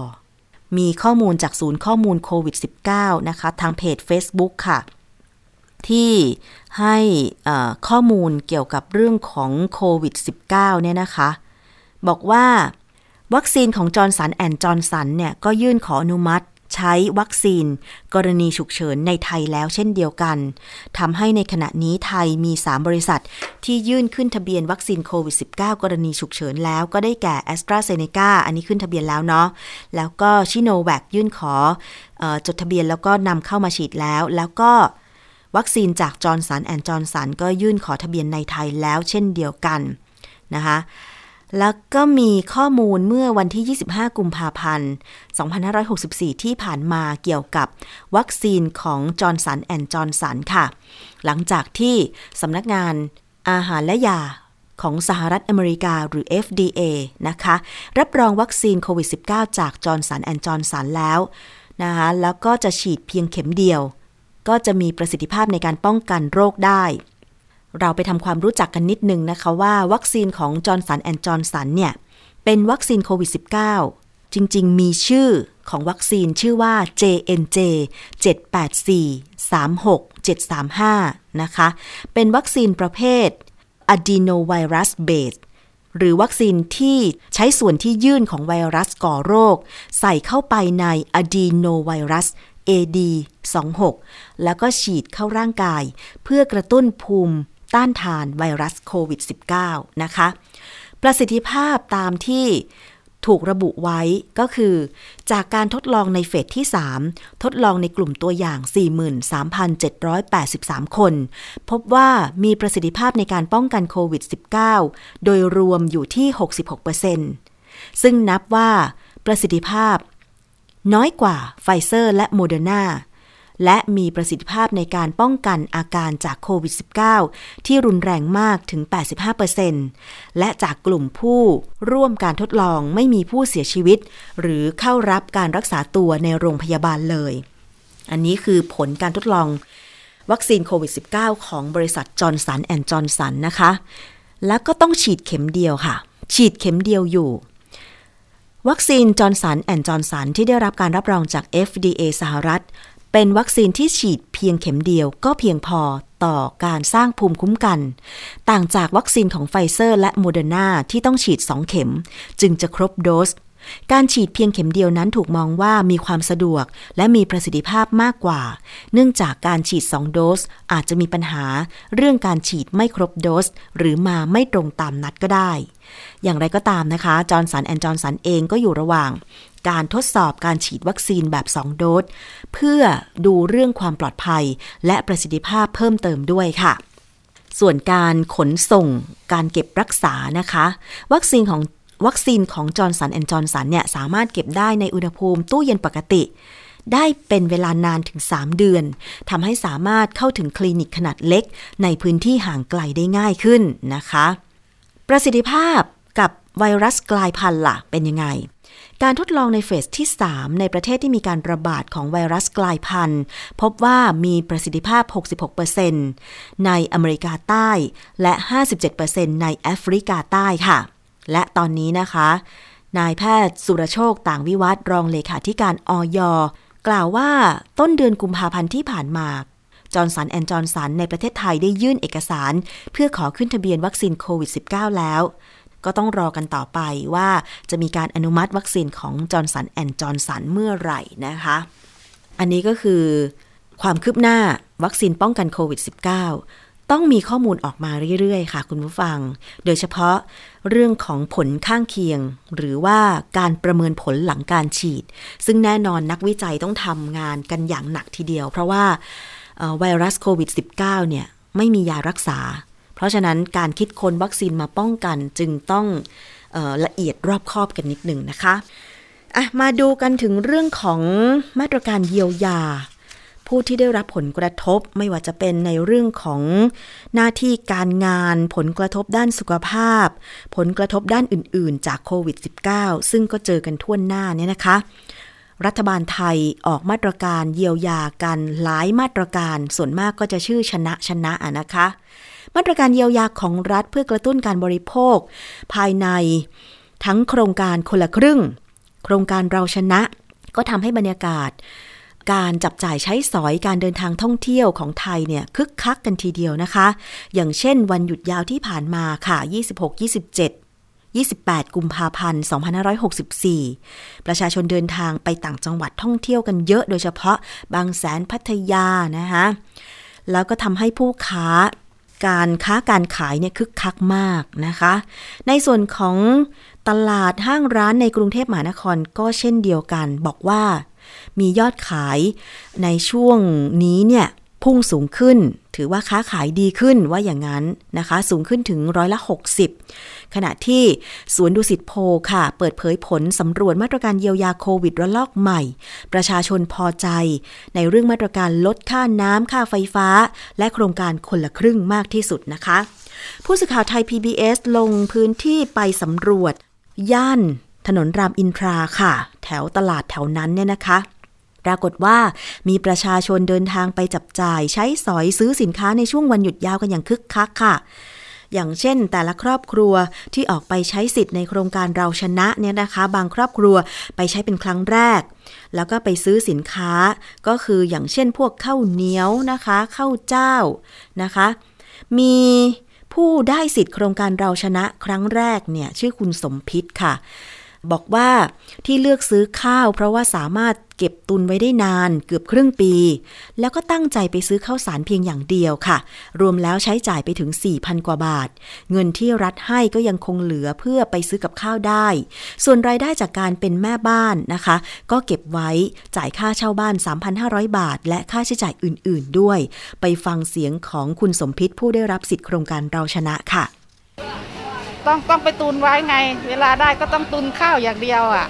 มีข้อมูลจากศูนย์ข้อมูลโควิด -19 นะคะ ทางเพจ Facebook ค่ะ ที่ให้ข้อมูลเกี่ยวกับเรื่องของโควิด -19 เนี่ยนะคะ บอกว่า วัคซีนของจอร์นสันแอนด์จอร์นสันเนี่ย ก็ยื่นขออนุมัติ ใช้วัคซีน กรณีฉุกเฉินในไทยแล้วเช่นเดียวกันทำให้ในขณะนี้ไทยมี 3 บริษัท ที่ยื่นขึ้นทะเบียนวัคซีนโควิด -19 กรณีฉุกเฉินแล้วก็ได้แก่ AstraZeneca อันนี้ขึ้นทะเบียนแล้วเนาะแล้วก็ซิโนแวคยื่นขออจดทะเบียนแล้วก็นำเข้ามาฉีดแล้ว แล้วก็วัคซีนจากจอร์นสันแอนด์จอร์นสันก็ยื่นขอทะเบียนในไทยแล้วเช่นเดียวกันนะคะ แล้วก็มีข้อมูลเมื่อวันที่ 25 กุมภาพันธ์ 2564 ที่ผ่านมาเกี่ยวกับวัคซีนของจอร์นสันแอนด์จอร์นสันค่ะ หลังจากที่สำนักงานอาหารและยาของสหรัฐอเมริกาหรือ FDA นะคะ รับรองวัคซีนโควิด -19 จากจอร์นสันแอนด์จอร์นสันแล้วนะคะแล้วก็จะฉีดเพียงเข็มเดียว ก็จะมีประสิทธิภาพในการป้องกันโรคได้ เราไปทำความรู้จักกันนิดนึงนะคะว่าวัคซีนของจอร์นสันแอนด์จอร์นสันเนี่ย เป็นวัคซีนโควิด -19 จริง ๆ มีชื่อของวัคซีนชื่อว่า JNJ 784 36 735 นะคะ เป็นวัคซีนประเภท adenovirus based หรือวัคซีนที่ใช้ส่วนที่ยื่นของไวรัสก่อโรค ใส่เข้าไปใน adenovirus AD26 แล้วก็ฉีดเข้าร่างกาย เพื่อกระตุ้นภูมิ ต้านทานไวรัสโควิด -19 นะคะ ประสิทธิภาพตามที่ถูกระบุไว้ก็คือ จากการทดลองในเฟสที่ 3 ทดลองในกลุ่มตัวอย่าง 43,783 คน พบว่ามีประสิทธิภาพในการป้องกันโควิด -19 โดยรวมอยู่ที่ 66%ซึ่งนับว่าประสิทธิภาพ น้อยกว่าไฟเซอร์และโมเดอร์นา และมีประสิทธิภาพในการป้องกันอาการจากโควิด -19 ที่รุนแรงมากถึง 85%และจากกลุ่มผู้ร่วมการทดลองไม่มีผู้เสียชีวิต หรือเข้ารับการรักษาตัวในโรงพยาบาลเลย อันนี้คือผลการทดลองวัคซีนโควิด -19 ของบริษัทจอร์นสันแอนด์จอร์นสันนะคะ แล้วก็ต้องฉีดเข็มเดียวค่ะ ฉีดเข็มเดียวอยู่ วัคซีนจอร์นสันแอนด์จอร์นสันที่ได้รับการรับรองจาก FDA สหรัฐ เป็นวัคซีนที่ฉีดเพียงเข็มเดียวก็เพียงพอต่อการสร้างภูมิคุ้มกัน ต่างจากวัคซีนของไฟเซอร์และโมเดอร์นาที่ต้องฉีด 2 เข็ม จึงจะครบโดส การฉีดเพียงเข็มเดียวนั้นถูกมองว่ามีความสะดวก และมีประสิทธิภาพมากกว่า เนื่องจากการฉีด 2 โดสอาจจะมีปัญหา เรื่องการฉีดไม่ครบโดส หรือมาไม่ตรงตามนัดก็ได้อย่างไรก็ตามนะคะ จอห์นสันแอนด์จอห์นสันเองก็อยู่ระหว่าง การทดสอบการฉีดวัคซีนแบบ 2 โดส เพื่อดูเรื่องความปลอดภัย และประสิทธิภาพเพิ่มเติมด้วยค่ะ ส่วนการขนส่งการเก็บรักษานะคะ วัคซีนของวัคซีนของจอห์นสันแอนด์จอห์นสันเนี่ยสามารถเก็บได้ในอุณหภูมิตู้เย็นปกติ ได้เป็นเวลานานถึง 3 เดือนทำให้สามารถเข้าถึงคลินิกขนาดเล็ก ในพื้นที่ห่างไกลได้ง่ายขึ้นนะคะ ประสิทธิภาพกับไวรัสกลายพันธุ์ล่ะเป็นยังไง การทดลองในเฟสที่ 3 ในประเทศที่มีการระบาดของไวรัสกลายพันธุ์ พบว่ามีประสิทธิภาพ 66%ในอเมริกาใต้ และ 57%ในแอฟริกาใต้ค่ะ และตอนนี้นะคะ นายแพทย์สุรโชคต่างวิวัฒน์ รองเลขาธิการอย. กล่าวว่าต้นเดือนกุมภาพันธ์ที่ผ่านมาจอห์นสันแอนด์จอห์นสันในประเทศไทยได้ยื่นเอกสาร เพื่อขอขึ้นทะเบียนวัคซีนโควิด -19 แล้ว ก็ต้องรอกันต่อไปว่าจะมีการอนุมัติวัคซีนของจอห์นสันแอนด์จอห์นสันเมื่อไหร่นะคะ อันนี้ก็คือความคืบหน้าวัคซีนป้องกันโควิด -19 ต้องมีข้อมูลออกมาเรื่อยๆ ค่ะคุณผู้ฟัง โดยเฉพาะเรื่องของผลข้างเคียง หรือว่าการประเมินผลหลังการฉีด ซึ่งแน่นอนนักวิจัยต้องทำงานกันอย่างหนักทีเดียว เพราะว่าไวรัสโควิด -19 เนี่ยไม่มียารักษา เพราะฉะนั้นการคิดค้นวัคซีนมาป้องกันจึงต้องออละเอียดรอบคอบกันนิดหนึ่งนะคะอะมาดูกันถึงเรื่องของมาตรการเยียวยา ผู้ที่ได้รับผลกระทบไม่ว่าจะเป็นในเรื่องของหน้าที่การงาน ผลกระทบด้านสุขภาพ ผลกระทบด้านอื่น ๆ จากโควิด -19 ซึ่งก็เจอกันทั่วหน้าเนี่ยนะคะ รัฐบาลไทยออกมาตรการเยียวยากันหลายมาตรการส่วนมากก็จะชื่อชนะชนะะนะคะ มาตรการเยียวยาของรัฐเพื่อกระตุ้นการบริโภค ภายในทั้งโครงการคนละครึ่ง โครงการเราชนะ ก็ทำให้บรรยากาศ การจับจ่ายใช้สอยการเดินทางท่องเที่ยวของไทยเนี่ยคึกคักกันทีเดียวนะคะ อย่างเช่นวันหยุดยาวที่ผ่านมาค่ะ 26 27 28 กุมภาพันธ์ 2564 ประชาชนเดินทางไปต่างจังหวัดท่องเที่ยวกันเยอะโดยเฉพาะบางแสนพัทยานะคะ แล้วก็ทำให้ผู้ค้า การค้าการขายเนี่ยคึกคักมากนะคะ ในส่วนของตลาดห้างร้านในกรุงเทพมหานครก็เช่นเดียวกัน บอกว่ามียอดขายในช่วงนี้เนี่ยพุ่งสูงขึ้น ถือว่าค้าขายดีขึ้นว่าอย่างนั้นนะคะ สูงขึ้นถึงร้อยละ 60 ขณะที่สวนดุสิตโพค่ะ เปิดเผยผลสำรวจมาตรการเยียวยาโควิดระลอกใหม่ ประชาชนพอใจ ในเรื่องมาตรการลดค่าน้ำค่าไฟฟ้า และโครงการคนละครึ่งมากที่สุดนะคะ ผู้สื่อข่าวไทย PBS ลงพื้นที่ไปสำรวจ ย่าน ถนนรามอินทราค่ะ แถวตลาดแถวนั้นเนี่ยนะคะปรากฏว่ามีประชาชนเดินทางไปจับจ่ายใช้สอยซื้อสินค้าในช่วงวันหยุดยาวกันอย่างคึกคักค่ะ อย่างเช่น แต่ละครอบครัวที่ออกไปใช้สิทธิ์ในโครงการเราชนะเนี่ยนะคะ บางครอบครัวไปใช้เป็นครั้งแรก แล้วก็ไปซื้อสินค้า ก็คืออย่างเช่นพวกข้าวเหนียวนะคะข้าวเจ้านะคะ มีผู้ได้สิทธิ์โครงการเราชนะครั้งแรกเนี่ยชื่อคุณสมพิษค่ะ บอกว่าที่เลือกซื้อข้าว เพราะว่าสามารถ เก็บตุนไว้ได้นานเกือบครึ่งปี แล้วก็ตั้งใจไปซื้อข้าวสารเพียงอย่างเดียวค่ะ รวมแล้วใช้จ่ายไปถึง 4,000 กว่าบาท เงินที่รัฐให้ก็ยังคงเหลือเพื่อไปซื้อกับข้าวได้ ส่วนรายได้จากการเป็นแม่บ้านนะคะ ก็เก็บไว้จ่ายค่าเช่าบ้าน 3,500 บาท และค่าใช้จ่ายอื่น ๆ ด้วย ไปฟังเสียงของคุณสมพิษผู้ได้รับสิทธิโครงการเราชนะค่ะต้องต้องไปตุนไว้ไง เวลาได้ก็ต้องตุนข้าวอย่างเดียวอะ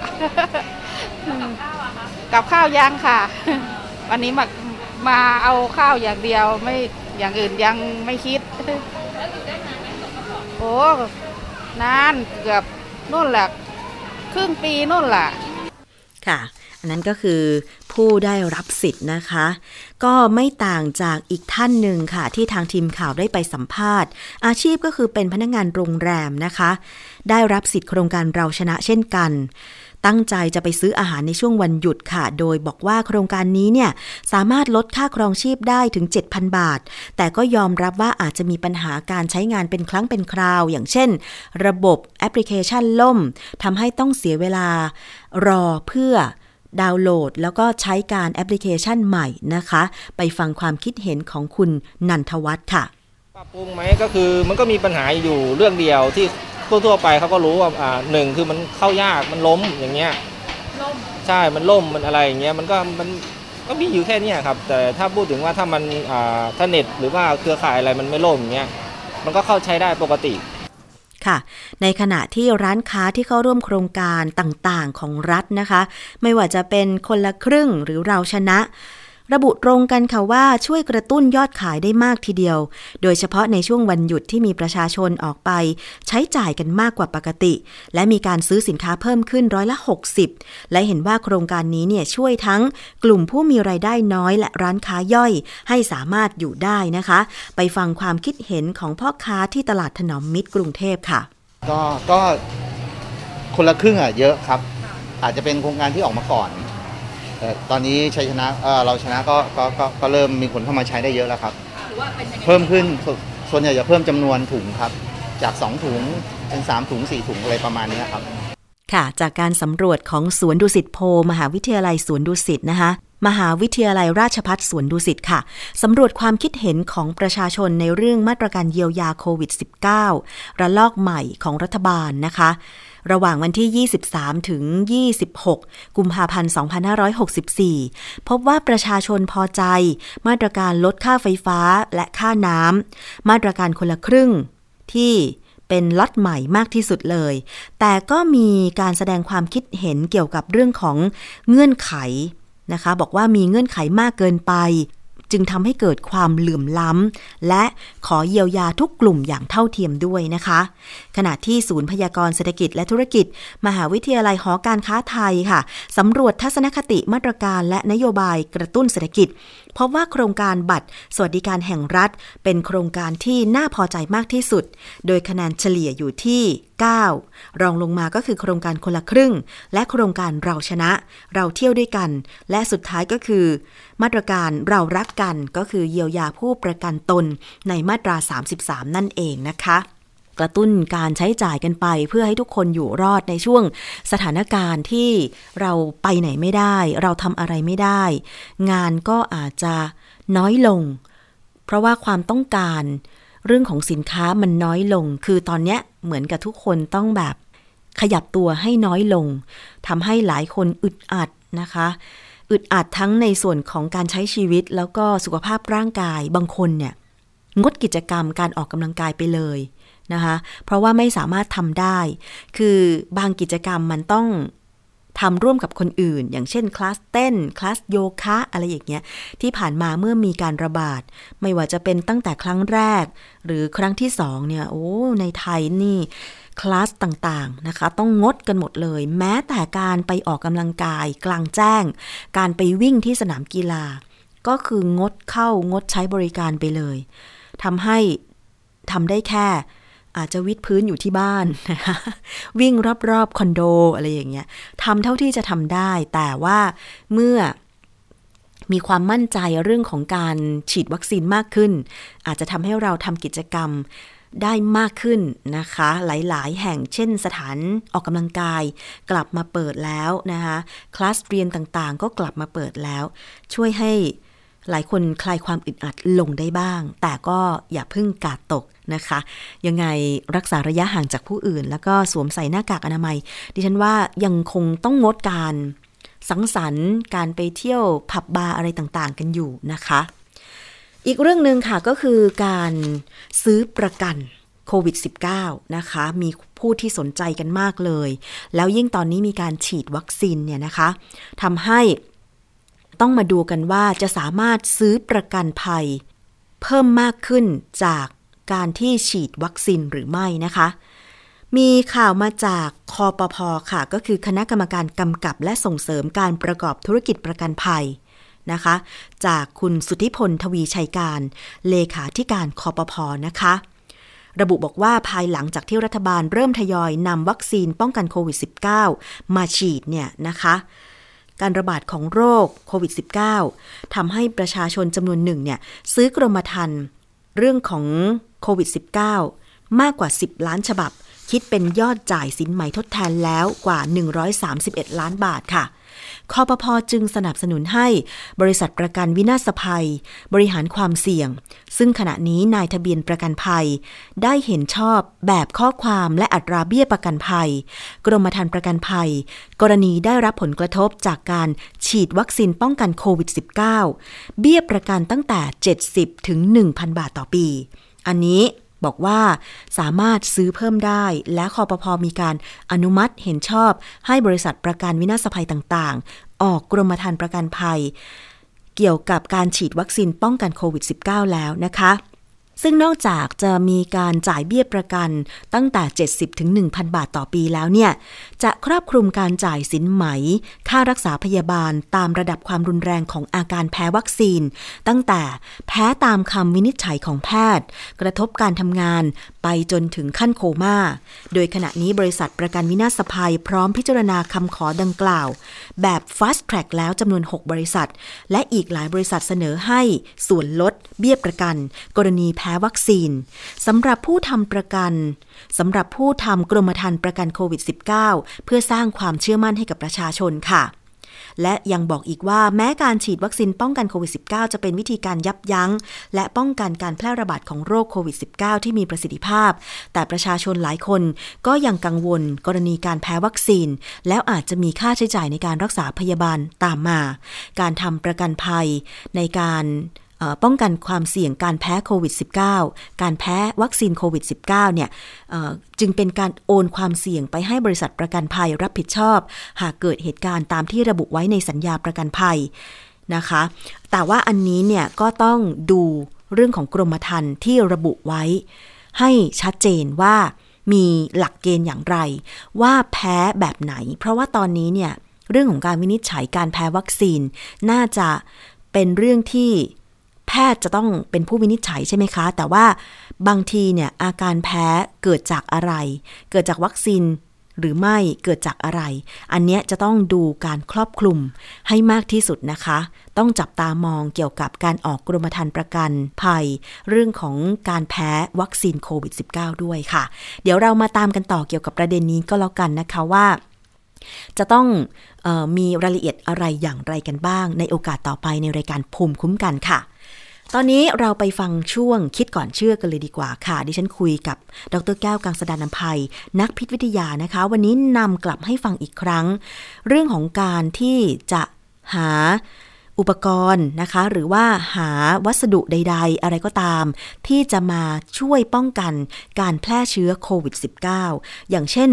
กับข้าวยังค่ะ วันนี้มามาเอาข้าวอย่างเดียวไม่อย่างอื่นยังไม่คิดโอ้นานเกือบนู่นแหละครึ่งปีนู่นแหละค่ะ อันนั้นก็คือผู้ได้รับสิทธิ์นะคะ ก็ไม่ต่างจากอีกท่านหนึ่งค่ะ ที่ทางทีมข่าวได้ไปสัมภาษณ์ อาชีพก็คือเป็นพนักงานโรงแรมนะคะ ได้รับสิทธิ์โครงการเราชนะเช่นกัน ตั้งใจจะไปซื้ออาหารในช่วงวันหยุดค่ะ โดยบอกว่าโครงการนี้เนี่ยสามารถลดค่าครองชีพได้ถึง 7,000 บาท แต่ก็ยอมรับว่าอาจจะมีปัญหาการใช้งานเป็นครั้งเป็นคราว อย่างเช่น ระบบแอปพลิเคชันล่มทำให้ต้องเสียเวลารอเพื่อดาวน์โหลด แล้วก็ใช้การแอปพลิเคชันใหม่นะคะ ไปฟังความคิดเห็นของคุณนันทวัฒน์ค่ะ ปรับปรุงไหมก็คือมันก็มีปัญหาอยู่เรื่องเดียวที่ ทั่วๆไปเขาก็รู้ว่าอ่าหนึ่งคือมันเข้ายากมันล้มอย่างเงี้ยล้มใช่มันล่มมันอะไรอย่างเงี้ยมันก็มันก็มีอยู่แค่เนี้ยครับ แต่ถ้าพูดถึงว่าถ้ามันอ่าถ้าเน็ตหรือว่าเครือข่ายอะไรมันไม่ล่มอย่างเงี้ยมันก็เข้าใช้ได้ปกติค่ะในขณะที่ร้านค้าที่เข้าร่วมโครงการต่างๆของรัฐนะคะ ไม่ว่าจะเป็นคนละครึ่งหรือเราชนะ ระบุตรงกันค่ะว่าช่วยกระตุ้นยอดขายได้มากทีเดียว โดยเฉพาะในช่วงวันหยุดที่มีประชาชนออกไป ใช้จ่ายกันมากกว่าปกติ และมีการซื้อสินค้าเพิ่มขึ้นร้อยละ 60 และเห็นว่าโครงการนี้เนี่ยช่วยทั้งกลุ่มผู้มีไรายได้น้อยและร้านค้าย่อย ให้สามารถอยู่ได้นะคะ ไปฟังความคิดเห็นของพ่อค้าที่ตลาดถนอมมิตรกรุงเทพค่ะ ก็ก็คนละครึ่งอะเยอะครับ อาจจะเป็นโครงการที่ออกมาก่อน แต่ตอนนี้ชัยชนะเอ่อเราชนะก็ก็ก็ก็เริ่มมีคนเข้ามาใช้ได้เยอะแล้วครับเพิ่มขึ้นสส่วนใหญ่จะเพิ่มจำนวนถุงครับ จาก 2 ถุงเป็น 3 ถุง 4 ถุงอะไรประมาณนี้ครับ ค่ะ จากการสำรวจของสวนดุสิตโพ มหาวิทยาลัยสวนดุสิตนะคะ มหาวิทยาลัยราชพัฒสวนดุสิตค่ะ สำรวจความคิดเห็นของประชาชนในเรื่องมาตรการเยียวยาโควิด -19 ระลอกใหม่ของรัฐบาลนะคะ ระหว่างวันที่ 23 ถึง 26 กุมภาพันธ์ 2564 พบว่าประชาชนพอใจ มาตรการลดค่าไฟฟ้าและค่าน้ำ มาตรการคนละครึ่ง ที่เป็นล็อตใหม่มากที่สุดเลย แต่ก็มีการแสดงความคิดเห็นเกี่ยวกับเรื่องของเงื่อนไขนะคะ บอกว่ามีเงื่อนไขมากเกินไป จึงทำให้เกิดความเหลื่อมล้ำ และขอเยียวยาทุกกลุ่มอย่างเท่าเทียมด้วยนะคะ ขณะที่ศูนย์พยากรณ์เศรษฐกิจและธุรกิจ มหาวิทยาลัยหอการค้าไทยค่ะสำรวจทัศนคติมาตรการและนโยบายกระตุ้นเศรษฐกิจพบว่าโครงการบัตรสวัสดิการแห่งรัฐ เป็นโครงการที่น่าพอใจมากที่สุด โดยคะแนนเฉลี่ยอยู่ที่ 9 รองลงมาก็คือโครงการคนละครึ่ง และโครงการเราชนะ เราเที่ยวด้วยกัน และสุดท้ายก็คือ มาตรการเรารักกันก็คือเยียวยาผู้ประกันตนในมาตรา 33 นั่นเองนะคะ กระตุ้นการใช้จ่ายกันไป เพื่อให้ทุกคนอยู่รอดในช่วงสถานการณ์ที่เราไปไหนไม่ได้ เราทำอะไรไม่ได้ งานก็อาจจะน้อยลง เพราะว่าความต้องการเรื่องของสินค้ามันน้อยลง คือตอนเนี้ยเหมือนกับทุกคนต้องแบบขยับตัวให้น้อยลงทำให้หลายคนอึดอัดนะคะ อึดอัดทั้งในส่วนของการใช้ชีวิตแล้วก็สุขภาพร่างกายบางคนเนี่ยงดกิจกรรมการออกกำลังกายไปเลย นะคะ เพราะว่าไม่สามารถทำได้ คือบางกิจกรรมมันต้องทำร่วมกับคนอื่น อย่างเช่นคลาสเต้นคลาสโยคะอะไรอย่างเงี้ยที่ผ่านมาเมื่อมีการระบาด ไม่ว่าจะเป็นตั้งแต่ครั้งแรก หรือครั้งที่สองเนี่ยโอ้ในไทยนี่คลาสต่างๆนะคะ ต้องงดกันหมดเลย แม้แต่การไปออกกำลังกายกลางแจ้ง การไปวิ่งที่สนามกีฬา ก็คืองดเข้างดใช้บริการไปเลยทำให้ทำได้แค่ อาจจะวิดพื้นอยู่ที่บ้านนะคะวิ่งรอบๆคอนโดอะไรอย่างเงี้ยทำเท่าที่จะทำได้ แต่ว่าเมื่อมีความมั่นใจเรื่องของการฉีดวัคซีนมากขึ้น อาจจะทำให้เราทำกิจกรรมได้มากขึ้นนะคะ หลายๆ แห่งเช่นสถานออกกำลังกาย กลับมาเปิดแล้วนะคะ คลาสเรียนต่างๆ ก็กลับมาเปิดแล้ว ช่วยให้ หลายคนคลายความอึดอัดลงได้บ้าง แต่ก็อย่าเพิ่งกาดตกนะคะ ยังไงรักษาระยะห่างจากผู้อื่น แล้วก็สวมใส่หน้ากากอนามัย ดิฉันว่ายังคงต้องงดการสังสรรค์การไปเที่ยวผับบาร์อะไรต่างๆ กันอยู่นะคะ อีกเรื่องหนึ่งค่ะก็คือการซื้อประกันโควิด -19 นะคะ มีผู้ที่สนใจกันมากเลย แล้วยิ่งตอนนี้มีการฉีดวัคซีนเนี่ยนะคะทำให้ ต้องมาดูกันว่าจะสามารถซื้อประกันภัย เพิ่มมากขึ้นจากการที่ฉีดวัคซีนหรือไม่นะคะ มีข่าวมาจากคอปพอค่ะ ก็คือคณะกรรมการกำกับและส่งเสริมการประกอบธุรกิจประกันภัยนะคะ จากคุณสุทธิพลทวีชัยการ เลขาธิการคอปพอนะคะ ระบุบอกว่าภายหลังจากที่รัฐบาลเริ่มทยอยนำวัคซีนป้องกันโควิด -19 มาฉีดเนี่ยนะคะ การระบาดของโรคโควิด -19 ทำให้ประชาชนจำนวนหนึ่งเนี่ยซื้อกรมธรรม์เรื่องของโควิด -19 มากกว่า 10 ล้านฉบับ คิดเป็นยอดจ่ายสินใหม่ทดแทนแล้วกว่า 131 ล้านบาทค่ะ คอปพอจึงสนับสนุนให้บริษัทประกันวินาศภัย บริหารความเสี่ยง ซึ่งขณะนี้นายทะเบียนประกันภัย ได้เห็นชอบแบบข้อความและอัตราเบี้ยประกันภัย กรมธรรม์ประกันภัย กรณีได้รับผลกระทบจากการฉีดวัคซีนป้องกันโควิด -19 เบี้ยประกันตั้งแต่ 70 ถึง 1,000 บาทต่อปี อันนี้ บอกว่าสามารถซื้อเพิ่มได้ และคอปพอมีการอนุมัติเห็นชอบ ให้บริษัทประกันวินาศภัยต่างๆ ออกกรมธรรม์ประกันภัย เกี่ยวกับการฉีดวัคซีนป้องกันโควิด -19 แล้วนะคะ ซึ่งนอกจากจะมีการจ่ายเบี้ยประกันตั้งแต่ 70ถึง1,000 บาทต่อปีแล้วเนี่ย จะครอบคลุมการจ่ายสินไหม ค่ารักษาพยาบาลตามระดับความรุนแรงของอาการแพ้วัคซีน ตั้งแต่แพ้ตามคำวินิจฉัยของแพทย์ กระทบการทำงานไปจนถึงขั้นโคม่า โดยขณะนี้บริษัทประกันวินาศภัยพร้อมพิจารณาคำขอดังกล่าว แบบ fast track แล้วจำนวน 6 บริษัท และอีกหลายบริษัทเสนอให้ส่วนลด เบี้ยประกัน กรณีแพ้วัคซีนสำหรับผู้ทำประกันสำหรับผู้ทำกรมธรรม์ประกันโควิด -19 เพื่อสร้างความเชื่อมั่นให้กับประชาชนค่ะ และยังบอกอีกว่าแม้การฉีดวัคซีนป้องกันโควิด -19 จะเป็นวิธีการยับยั้ง และป้องกันการแพร่ระบาดของโรคโควิด -19 ที่มีประสิทธิภาพ แต่ประชาชนหลายคนก็ยังกังวลกรณีการแพ้วัคซีน แล้วอาจจะมีค่าใช้จ่ายในการรักษาพยาบาลตามมา การทำประกันภัยในการ ป้องกันความเสี่ยงการแพ้โควิด -19 การแพ้วัคซีนโควิด -19 เนี่ยเอ่อจึงเป็นการโอนความเสี่ยงไปให้บริษัทประกันภัยรับผิดชอบ หากเกิดเหตุการณ์ตามที่ระบุไว้ในสัญญาประกันภัยนะคะ แต่ว่าอันนี้เนี่ยก็ต้องดูเรื่องของกรมธรรม์ที่ระบุไว้ ให้ชัดเจนว่ามีหลักเกณฑ์อย่างไร ว่าแพ้แบบไหน เพราะว่าตอนนี้เนี่ยเรื่องของการวินิจฉัยการแพ้วัคซีน น่าจะเป็นเรื่องที่ แพทย์จะต้องเป็นผู้วินิจฉัยใช่ไหมคะ แต่ว่าบางทีเนี่ยอาการแพ้เกิดจากอะไร เกิดจากวัคซีนหรือไม่เกิดจากอะไร อันเนี้ยจะต้องดูการครอบคลุมให้มากที่สุดนะคะ ต้องจับตามองเกี่ยวกับการออกกรมธรรม์ประกันภัย เรื่องของการแพ้วัคซีนโควิด -19 ด้วยค่ะ เดี๋ยวเรามาตามกันต่อเกี่ยวกับประเด็นนี้ก็แล้วกันนะคะว่า จะต้องออมีรายละเอียดอะไรอย่างไรกันบ้าง ในโอกาสต่อไปในรายการภูมิคุ้มกันค่ะ ตอนนี้เราไปฟังช่วงคิดก่อนเชื่อกันเลยดีกว่าค่ะ ดิฉันคุยกับ ดรแก้วกังสดานนภัย นักพิษวิทยานะคะ วันนี้นำกลับให้ฟังอีกครั้ง เรื่องของการที่จะหาอุปกรณ์นะคะ หรือว่าหาวัสดุใด ๆ อะไรก็ตาม ที่จะมาช่วยป้องกันการแพร่เชื้อโควิด -19 อย่างเช่น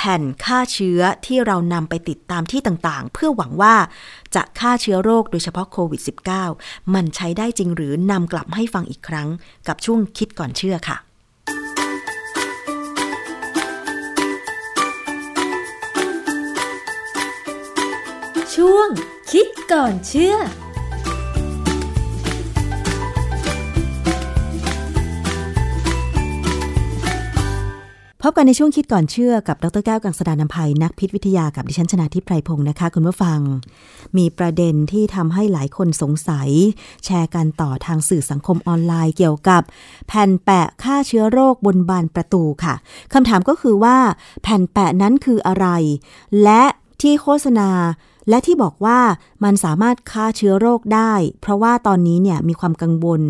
แผ่นฆ่าเชื้อที่เรานำไปติดตามที่ต่างๆ เพื่อหวังว่าจะฆ่าเชื้อโรคโดยเฉพาะโควิด -19 มันใช้ได้จริงหรือนำกลับให้ฟังอีกครั้งกับช่วงคิดก่อนเชื่อค่ะ ช่วงคิดก่อนเชื่อ บกันในช่วงคิดก่อนเชื่อกับดรแก้วกังสดานนภัยนักพิษวิทยากับดิฉันชนะทิพไพรพงศ์นะคะ คุณผู้ฟัง มีประเด็นที่ทำให้หลายคนสงสัย แชร์กันต่อทางสื่อสังคมออนไลน์เกี่ยวกับ แผ่นแปะฆ่าเชื้อโรคบนบานประตูค่ะคำถามก็คือว่า แผ่นแปะนั้นคืออะไร และที่โฆษณาและที่บอกว่ามันสามารถฆ่าเชื้อโรคได้ เพราะว่าตอนนี้เนี่ยมีความกังวล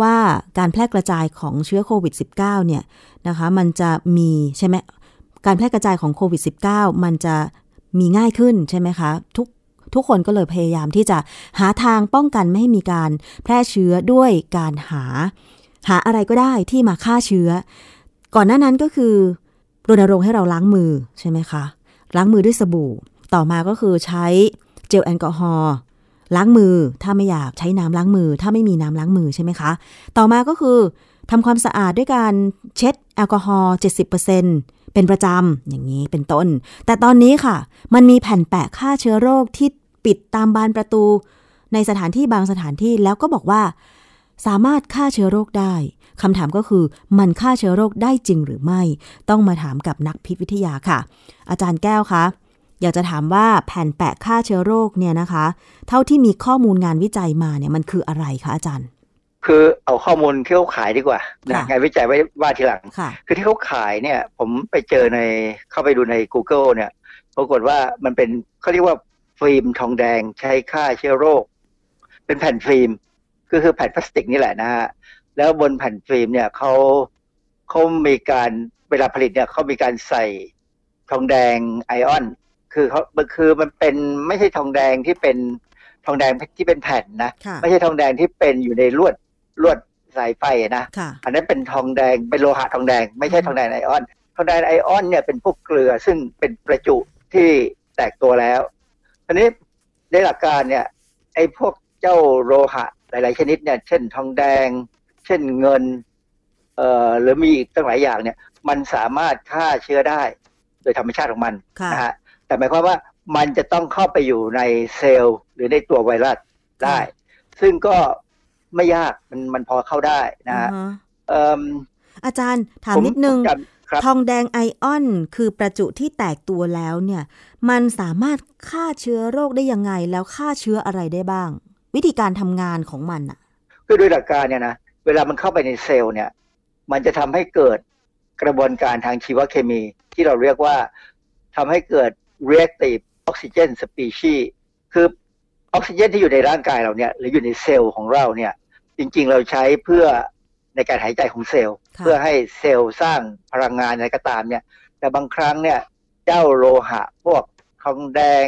ว่าการแพร่กระจายของเชื้อโควิด -19 เนี่ยนะคะมันจะมีใช่ไหมการแพร่กระจายของโควิด -19 มันจะมีง่ายขึ้นใช่ไหมคะทุกทุกคนก็เลยพยายามที่จะหาทางป้องกันไม่ให้มีการแพร่เชื้อด้วยการหา หาอะไรก็ได้ที่มาฆ่าเชื้อ ก่อนหน้านั้นก็คือรณรงค์ให้เราล้างมือใช่ไหมคะ ล้างมือด้วยสบู่ ต่อมาก็คือใช้เจลแอลกอฮอล์ ล้างมือ ถ้าไม่อยากใช้น้ำล้างมือ ถ้าไม่มีน้ำล้างมือใช่ไหมคะ ต่อมาก็คือทำความสะอาดด้วยการเช็ดแอลกอฮอล์70%เป็นประจำอย่างนี้เป็นต้น แต่ตอนนี้ค่ะ มันมีแผ่นแปะฆ่าเชื้อโรคที่ปิดตามบานประตู ในสถานที่บางสถานที่แล้วก็บอกว่า สามารถฆ่าเชื้อโรคได้คำถามก็คือมันฆ่าเชื้อโรคได้จริงหรือไม่ ต้องมาถามกับนักพิษวิทยาค่ะ อาจารย์แก้วคะ อยากจะถามว่าแผ่นแปะฆ่าเชื้อโรคเนี่ยนะคะ เท่าที่มีข้อมูลงานวิจัยมาเนี่ยมันคืออะไรคะอาจารย์ คือเอาข้อมูลที่เขาขายดีกว่านะค่ะงานวิจัยไว้ว่าทีหลังค่ะคือที่เขาขายเนี่ย ผมไปเจอในเข้าไปดูใน Google เนี่ยปรากฏว่ามันเป็นเขาเรียกว่าฟิล์มทองแดงใช้ฆ่าเชื้อโรค เป็นแผ่นฟิล์มก็คือแผ่นพลาสติกนี่แหละนะฮะแล้วบนแผ่นฟิล์มเนี่ยเขาเขามีการเวลาผลิตเนี่ยเขามีการใส่ทองแดงไอออน คือเขาคือมันเป็นไม่ใช่ทองแดงที่เป็นทองแดงที่เป็นแผ่นนะค่ะไม่ใช่ทองแดงที่เป็นอยู่ในลวดลวดสายไฟอะนะค่ะอันนั้นเป็นทองแดงเป็นโลหะทองแดง ไม่ใช่ทองแดงไอออน ทองแดงไอออนเนี่ยเป็นพวกเกลือซึ่งเป็นประจุที่แตกตัวแล้วทีนี้ในหลักการเนี่ยไอ้พวกเจ้าโลหะหลาย ๆ ชนิดเนี่ย เช่นทองแดง เช่นเงิน เอ่อหรือมีอีกตั้งหลายอย่างเนี่ย มันสามารถฆ่าเชื้อได้ โดยธรรมชาติของมันค่ะนะฮะ แต่หมายความว่ามันจะต้องเข้าไปอยู่ในเซลล์ หรือในตัวไวรัสได้ ซึ่งก็ไม่ยากมันมันพอเข้าได้นะฮะอือฮะเอิ่มอาจารย์ถามผมนิดนึงจำครับทองแดงไอออน คือประจุที่แตกตัวแล้วเนี่ย มันสามารถฆ่าเชื้อโรคได้ยังไง แล้วฆ่าเชื้ออะไรได้บ้าง วิธีการทำงานของมันอะคือโดยหลักการเนี่ยนะเวลามันเข้าไปในเซลล์เนี่ย มันจะทำให้เกิดกระบวนการทางชีวเคมีที่เราเรียกว่าทำให้เกิด reactive oxygen species คือออกซิเจนที่อยู่ในร่างกายเราเนี่ยหรืออยู่ในเซลล์ของเราเนี่ย จริงๆเราใช้เพื่อในการหายใจของเซลล์ค่ะเพื่อให้เซลล์สร้างพลังงานอะไรก็ตามเนี่ย แต่บางครั้งเนี่ยเจ้าโลหะ พวกทองแดง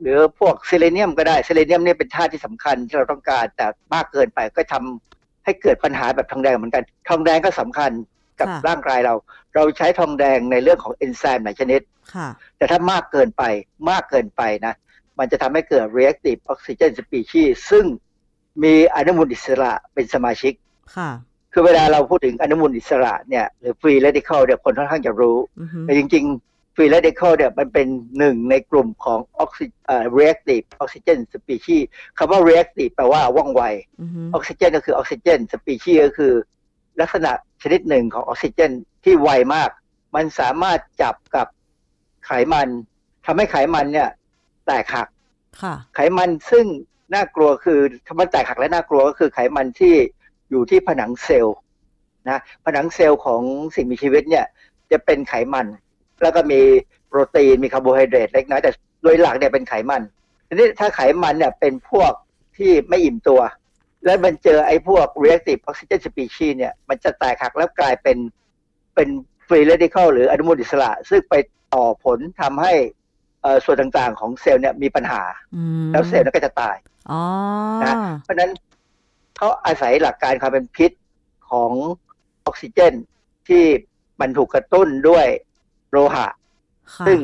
หรือพวกเซเลเนียมก็ได้เซเลเนียมเนี่ยเป็นธาตุที่สำคัญที่เราต้องการแต่มากเกินไปก็ทำให้เกิดปัญหาแบบทองแดงเหมือนกัน ทองแดงก็สำคัญ กับค่ะร่างกายเรา เราใช้ทองแดงในเรื่องของเอนไซม์หลายชนิดค่ะแต่ถ้ามากเกินไปมากเกินไปนะ มันจะทำให้เกิด reactive oxygen species ซึ่งมีอนุมูลอิสระเป็นสมาชิกค่ะคือเวลาเราพูดถึงอนุมูลอิสระเนี่ยหรือ free radical เนี่ยคนค่อนข้างจะรู้อือฮึแต่จริง ๆ free radical เนี่ยมันเป็นหนึ่งในกลุ่มของ oxy เอ่อ reactive oxygen species คำว่า reactive แปลว่าว่องไวอือฮึออกซิเจนก็คือออกซิเจนสปีชีส์ก็คือ ลักษณะชนิดหนึ่งของออกซิเจนที่ไวมาก มันสามารถจับกับไขมันทำให้ไขมันเนี่ย แตกหักค่ะไขมันซึ่งน่ากลัวคือถ้ามันแตกหักและน่ากลัวก็คือไขมันที่อยู่ที่ผนังเซลล์นะผนังเซลล์ของสิ่งมีชีวิตเนี่ย จะเป็นไขมัน แล้วก็มีโปรตีนมีคาร์โบไฮเดรตเล็กน้อยแต่โดยหลักเนี่ยเป็นไขมันทีนี้ถ้าไขมันเนี่ยเป็นพวกที่ไม่อิ่มตัว แล้วมันเจอไอ้พวก reactive oxygen species เนี่ย มันจะแตกหักแล้วกลายเป็นเป็น free radical หรืออนุมูลอิสระ ซึ่งไปต่อผลทำให้เอ่อส่วนต่างๆของเซลล์เนี่ยมีปัญหาอืมแล้วเซลล์นั้นก็จะตายอ๋อนะเพราะฉะนั้นเขาอาศัยหลักการความเป็นพิษของออกซิเจนที่มันถูกกระตุ้นด้วยโลหะค่ะซึ่ง